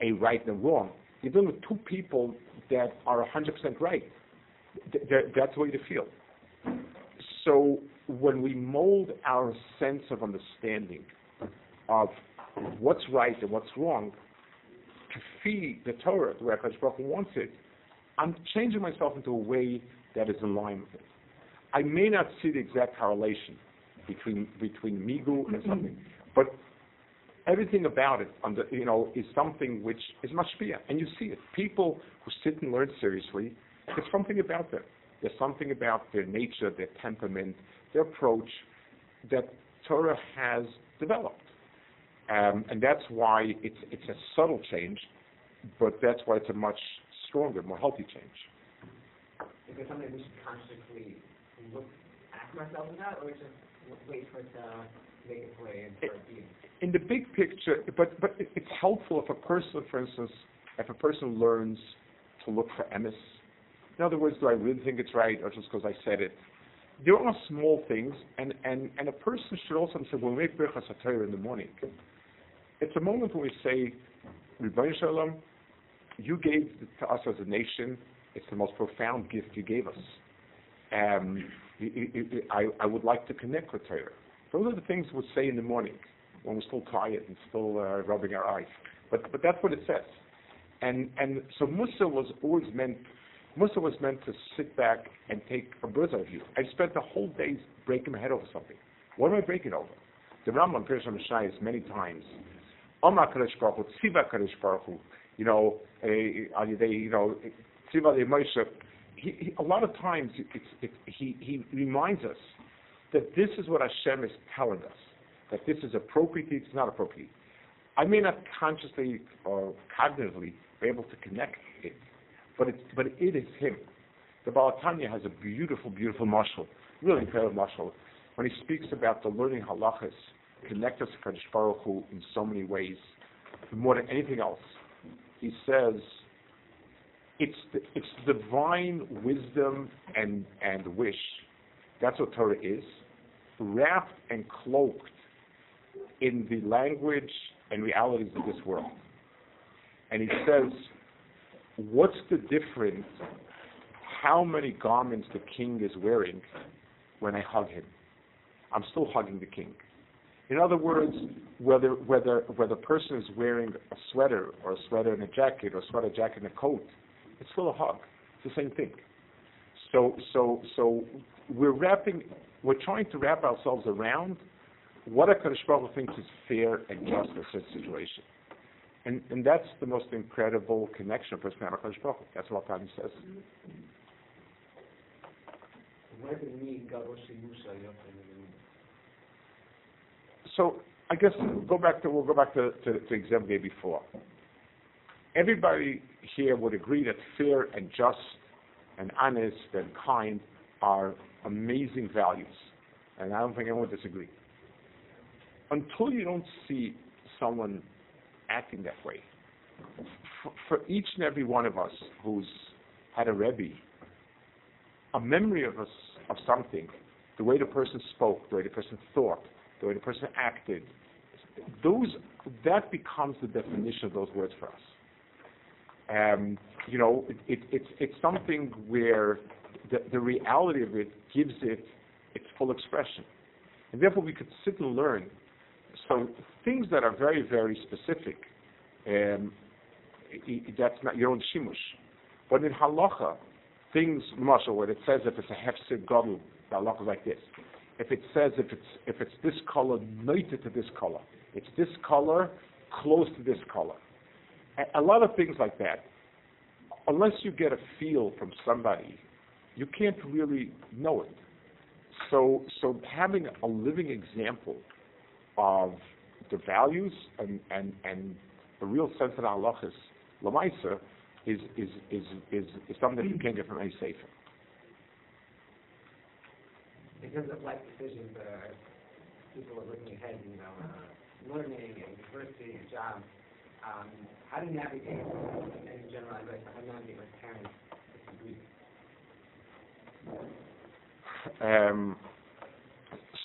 a right and wrong. You're dealing with two people that are 100% right. that's the way you feel. So when we mold our sense of understanding of what's right and what's wrong to feed the Torah the way Hakadosh Baruch wants it, I'm changing myself into a way that is in line with it. I may not see the exact correlation, between between Migu and something. But everything about it, under, you know, is something which is much bigger, and you see it. People who sit and learn seriously, there's something about them. There's something about their nature, their temperament, their approach that Torah has developed, um, and that's why it's it's a subtle change, but that's why it's a much stronger, more healthy change. Is there something we should consciously look ask ourselves about, or just wait for it to make way into our being. In the big picture, but but it's helpful if a person, for instance, if a person learns to look for emes. In other words, do I really think it's right, or just because I said it? There are small things, and, and, and a person should also say, when we make Birchas HaTorah in the morning, it's a moment when we say, Ribono Shel Olam, you gave to us as a nation, it's the most profound gift you gave us. Um, I, I would like to connect with Torah. Those are the things we say in the morning when we're still quiet and still uh, rubbing our eyes. But but that's what it says. And and so Mussar was always meant Mussar was meant to sit back and take a bird's eye view. I spent the whole day breaking my head over something. What am I breaking over? The Rambam Pirush Mishnayos many times. Omar Kadosh Baruch Hu, Tziva Kadosh Baruch you know, uh, you know, Tziva Moshe, he, he, a lot of times it, he, he reminds us that this is what Hashem is telling us, that this is appropriate, it's not appropriate. I may not consciously or cognitively be able to connect it, but it, but it is him. The Baal HaTanya has a beautiful, beautiful mashal, really incredible mashal, when he speaks about the learning halachas, connect us to Kadosh Baruch Hu in so many ways, more than anything else. He says, it's the, it's divine wisdom and, and wish. That's what Torah is, wrapped and cloaked in the language and realities of this world. And he says, what's the difference how many garments the king is wearing when I hug him? I'm still hugging the king. In other words, whether whether whether a person is wearing a sweater or a sweater and a jacket or a sweater jacket and a coat, it's still a hug. It's the same thing. So so so we're wrapping we're trying to wrap ourselves around what a Kadosh Baruch thinks is fair and just in such a situation. And, and that's the most incredible connection of person Kadosh Baruch That's what Tanya says. So I guess go back to we'll go back to, to, to example day before. Everybody here would agree that fair and just and honest and kind are amazing values. And I don't think anyone would disagree. Until you don't see someone acting that way, for, for each and every one of us who's had a Rebbe, a memory of us of something, the way the person spoke, the way the person thought, the way the person acted, those that becomes the definition of those words for us. Um, you know, it, it, it's it's something where the, the reality of it gives it its full expression, and therefore we could sit and learn. So things that are very very specific, um, that's not your own shimush, but in halacha, things, Marshall, where it says if it's a hefsed gadol, halacha is like this. If it says if it's if it's this color, noted to this color, it's this color close to this color. A, a lot of things like that. Unless you get a feel from somebody, you can't really know it. So so having a living example of the values and and and the real sense of halachas, lamaisa, is, is, is, is, is something that you can't get from any. In terms of life decisions, uh, people are looking ahead, you know, uh, learning and university and jobs. Um, how do you navigate, in general, how do you navigate with parents um,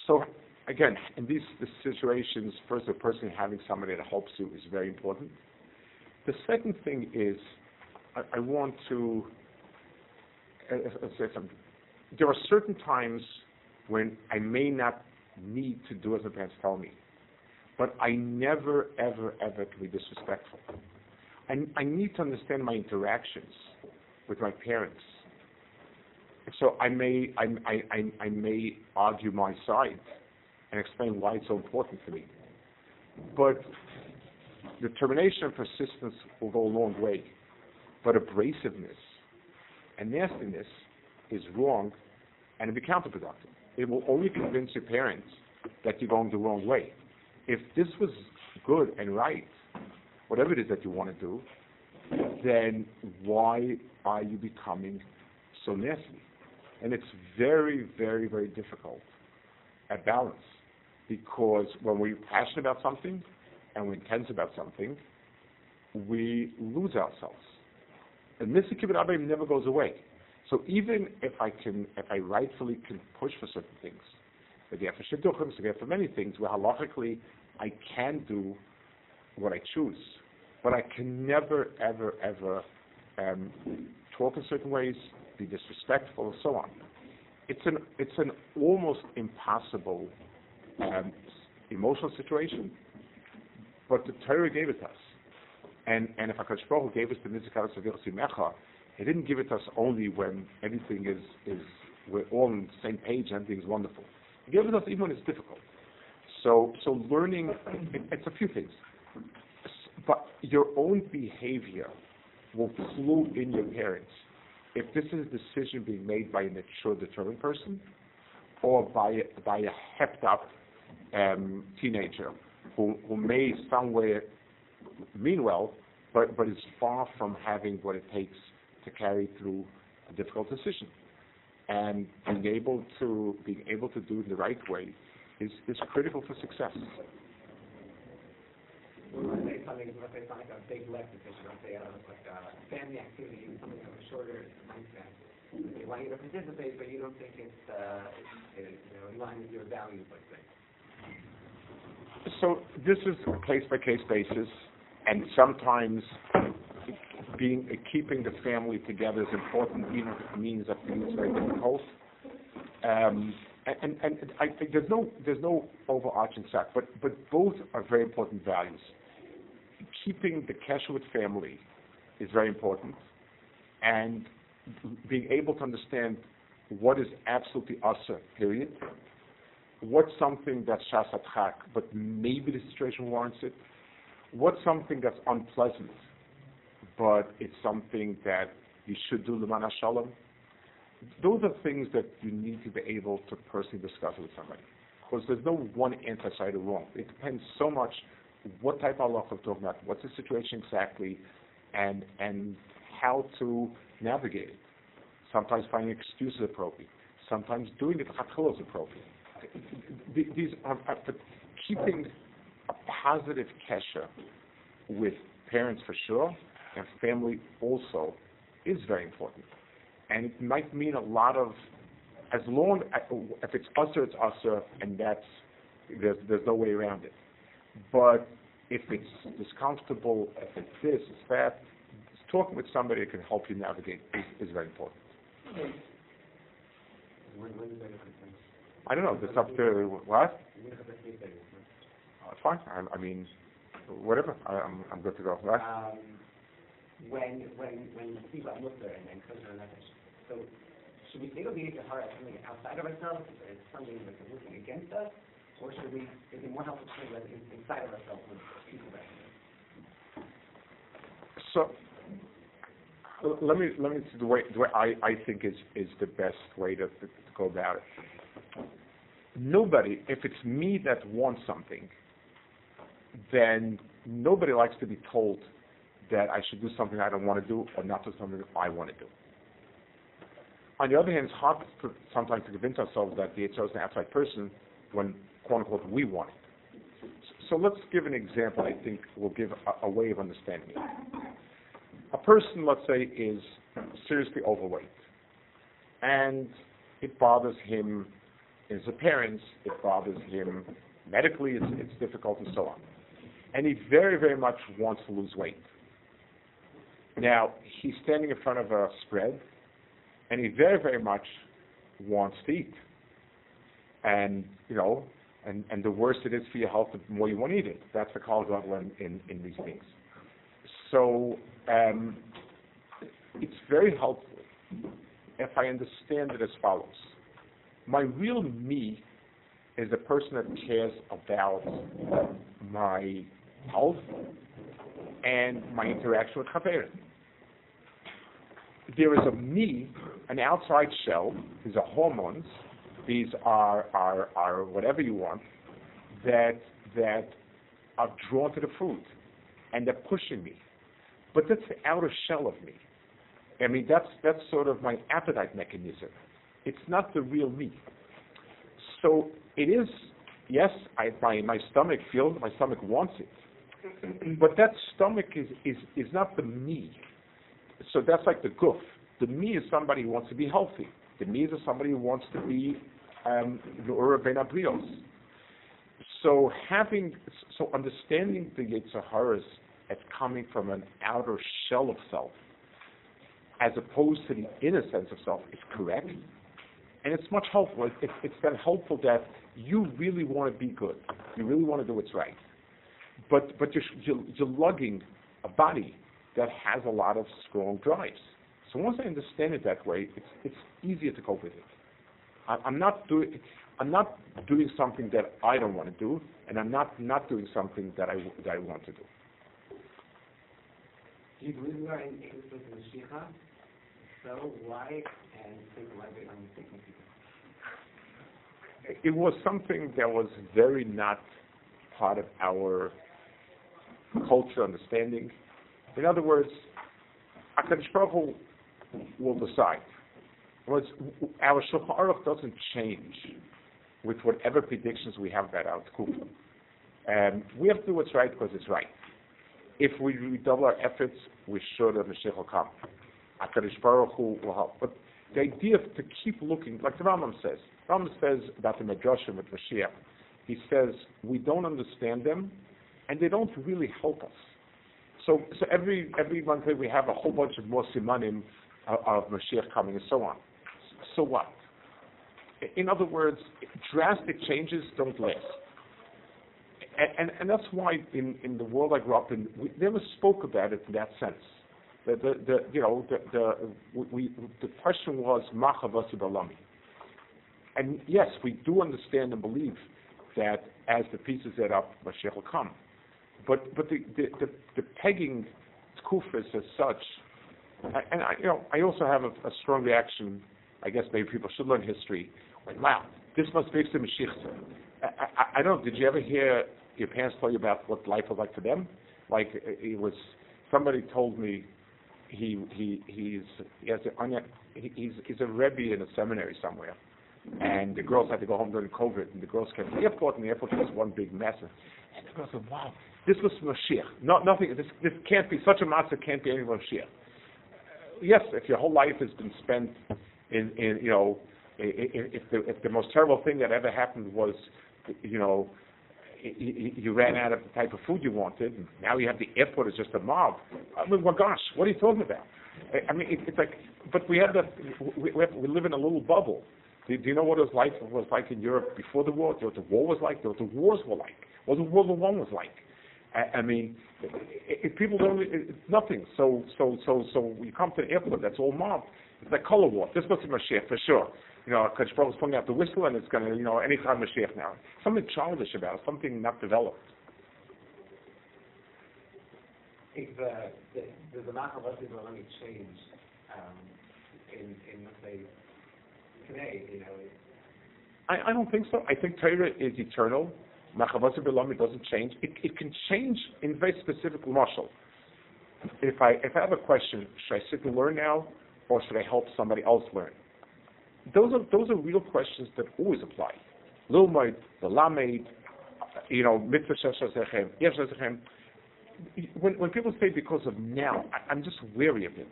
so again, in these, situations, first, a person having somebody that helps you is very important. The second thing is I, I want to uh, say something. There are certain times when I may not need to do as my parents tell me, but I never, ever, ever can be disrespectful. I, I need to understand my interactions with my parents. So I may, I, I, I may argue my side and explain why it's so important to me. But determination and persistence will go a long way. But abrasiveness and nastiness is wrong and it'll be counterproductive. It will only convince your parents that you're going the wrong way. If this was good and right, whatever it is that you want to do, then why are you becoming so nasty? And it's very, very, very difficult at balance because when we're passionate about something and we're intense about something, we lose ourselves. And this Mr. Kibbut never goes away. So even if I can, if I rightfully can push for certain things, again for shidduchim, again for many things, where halachically I can do what I choose, but I can never, ever, ever um, talk in certain ways, be disrespectful, and so on. It's an it's an almost impossible um, emotional situation, but the Torah gave it us. And, and if HaKadosh Baruch Hu gave us the Mitzvah Mecha, He didn't give it us only when everything is, is we're all on the same page and everything's wonderful. He gave it us even when it's difficult. So, so learning, it, it's a few things. But your own behavior will flow in your parents. If this is a decision being made by a mature, determined person, or by, by a hepped up um, teenager who, who may somewhere mean well, but, but is far from having what it takes to carry through a difficult decision. And being able to being able to do it the right way is, is critical for success. Something, let's say something like a big life decision, let's say uh, like a family activity, something of a shorter span. They want you to participate, but you don't think it's, uh, it's, you know, in line with your values, let's. So this is a case by case basis, and sometimes being uh, keeping the family together is important, even if it means that things are difficult. Um, and and, and I think there's no there's no overarching set, but but both are very important values. Keeping the Keshet family is very important, and being able to understand what is absolutely asa, period. What's something that's shasat chak, but maybe the situation warrants it. What's something that's unpleasant, but it's something that you should do l'man shalom those are things that you need to be able to personally discuss with somebody. Because there's no one answer side or wrong. It depends so much what type of law we're talking about, what's the situation exactly, and and how to navigate it. Sometimes finding excuses appropriate. Sometimes doing it is appropriate. These are, are keeping a positive kesha with parents for sure, and family also is very important and it might mean a lot of as long if it's usher, it's usher, and that's there's there's no way around it. But if it's discomfortable, if it's this, it's that, talking with somebody that can help you navigate is, is very important. I don't know. It's up to what? It's fine. I, I mean, whatever. I, I'm, I'm good to go. Right? Um, when when when you speak about Muslim and, and Kosher so should we think of being Tahara as something outside of ourselves, as something that's working against us, or should we, is more helpful to of inside of ourselves with people that So let me let me see the way the way I, I think is is the best way to, to, go about it. Nobody, if it's me that wants something, then nobody likes to be told that I should do something I don't want to do or not do something I want to do. On the other hand, it's hard to, sometimes to convince ourselves that the HO is an outside person when, quote unquote, we want it. So let's give an example I think will give a, a way of understanding it. A person, let's say, is seriously overweight, and it bothers him as a parent, it bothers him medically, it's, it's difficult, and so on. And he very, very much wants to lose weight. Now, he's standing in front of a spread, and he very, very much wants to eat. And, you know, and, and the worse it is for your health, the more you want to eat it. That's the call level in, in, in these things. So um, it's very helpful if I understand it as follows. My real me is the person that cares about my health and my interaction with Chaverim there is a me, an outside shell. These are hormones. These are, are, are whatever you want that, that are drawn to the food and they're pushing me. But that's the outer shell of me. I mean, that's, that's sort of my appetite mechanism. It's not the real me. So it is, yes, I, my, my stomach feels, my stomach wants it. But that stomach is, is, is not the me so that's like the guf. The me is somebody who wants to be healthy. The me is somebody who wants to be um, the Ura Ben Abrios. So having, so understanding the Yetzaharas as coming from an outer shell of self, as opposed to the inner sense of self, is correct. And it's much helpful. It, it, it's been helpful that you really want to be good. You really want to do what's right. But, but you're, you're, you're lugging a body that has a lot of strong drives. So once I understand it that way, it's it's easier to cope with it. I, I'm not doing I'm not doing something that I don't want to do, and I'm not not doing something that I that I want to do. Do you believe we are in the Mashiach? So why and think why they are mistaking people? It was something that was very not part of our culture understanding. In other words, HaKadosh Baruch Hu will decide. Was our Shulchan Aruch doesn't change with whatever predictions we have about our Kufa. Um, we have to do what's right because it's right. If we redouble our efforts, we sure that Mashiach will come. HaKadosh Baruch Hu will help. But the idea of to keep looking, like the Rambam says, Rambam says about the Medrashim with Mashiach, he says, we don't understand them, and they don't really help us. So, so every every month we have a whole bunch of more simanim of, of Mashiach coming and so on. So what? In other words, drastic changes don't last. And, and, and that's why in, in the world I grew up in, we never spoke about it in that sense. The, the, the you know, the, the, we, the question was, balami. And yes, we do understand and believe that as the pieces add up, Mashiach will come. But but the the, the, the pegging kufas as such, and I, you know, I also have a, a, strong reaction. I guess maybe people should learn history. Wow, this must be the Mashiach. I, I, I don't. Know, did you ever hear your parents tell you about what life was like for them? Like it was. Somebody told me he he he's he has a, he's he's a rebbe in a seminary somewhere, and the girls had to go home during COVID, and the girls came to the airport, and the airport was one big mess. And the girls said, "Wow, this was Mashiach. Not nothing. This this can't be such a matzah. Can't be any Mashiach." Yes, if your whole life has been spent in in you know if the if the most terrible thing that ever happened was you know you ran out of the type of food you wanted, and now you have the airport is just a mob. I mean, well, gosh, what are you talking about? I mean, it, it's like, but we have that. We, have, we live in a little bubble. Do, do you know what it was like? It was like in Europe before the war? What the war was like? What the wars were like? What the World War One was like? I, mean, if people don't, it's nothing. So, so, so, so you come to the airport, that's all mob. Like color war. This was Mashiach for sure. You know, Kadosh Baruch is pulling out the whistle, and it's going to, you know, anytime Mashiach now. Something childish about it, something not developed. If uh, the, does the mark of will only change um, in, in, let's say, today, you know? I, I don't think so. I think Torah is eternal. Machavasa Bilami doesn't change. It, it can change in very specific marshal. If I if I have a question, should I sit and learn now, or should I help somebody else learn? Those are those are real questions that always apply. Lilmoid, the Lamed, you know, mitzvah. When when people say because of now, I, am just wary of it.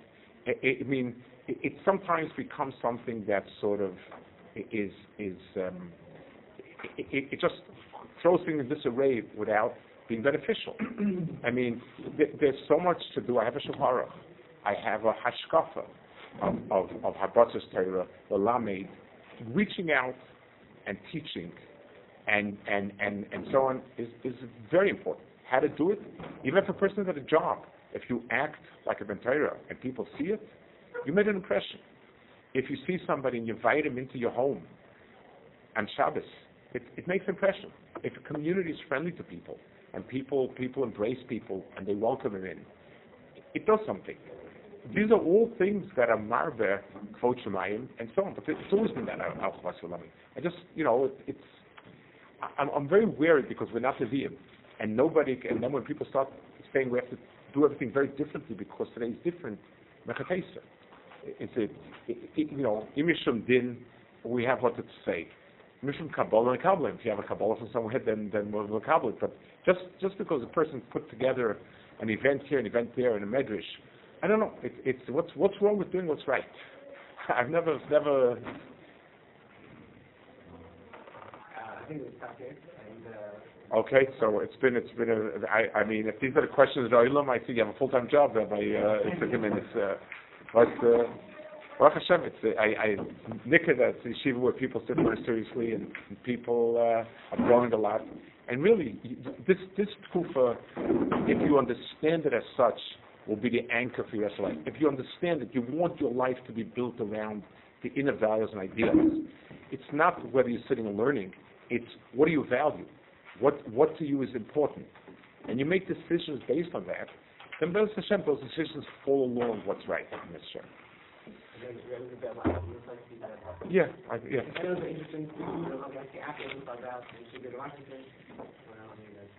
I, I mean, it, it, sometimes becomes something that sort of is is um, it, it, just throws things in disarray without being beneficial. I mean, th- there's so much to do. I have a shahara. I have a hashkafa Um, of, of, of Harbatzas Torah, the Lamed, reaching out and teaching and, and, and, and so on is, is very important. How to do it, even if a person has a job, if you act like a Ben Torah and people see it, you made an impression. If you see somebody and you invite him into your home on Shabbos, it, it makes impression. If a community is friendly to people and people people embrace people and they welcome them in, it does something. These are all things that are marbe, kvot and so on. But it's always been that al I just, you know, it, it's. I'm, I'm very wary because we're not Nevi'im, and nobody. And then when people start saying we have to do everything very differently because today is different, mechatesa. It's a, it, it, you know, imishum din. We have what to say. Mishum Kabbalah and Kabbalah. If you have a Kabbalah from somewhere, then then we'll, Kabbalah. But just just because a person put together an event here, an event there, in a medrash, I don't know. It, it's what's what's wrong with doing what's right. I've never never. Uh, I think it's and. Uh, okay, so it's been it's been a I I mean if these are the questions of Olam, I think you have a full time job there by uh, it's a minutes. Uh, but uh, Baruch Hashem, it's, I, I Nika, that's a yeshiva where people sit very seriously and, and people uh, are growing a lot. And really, this this kufa, if you understand it as such, will be the anchor for your life. If you understand that you want your life to be built around the inner values and ideals, it's not whether you're sitting and learning. It's what do you value? What what to you is important, and you make decisions based on that. Then Hashem, those decisions fall along what's right show. Yeah, I, yeah.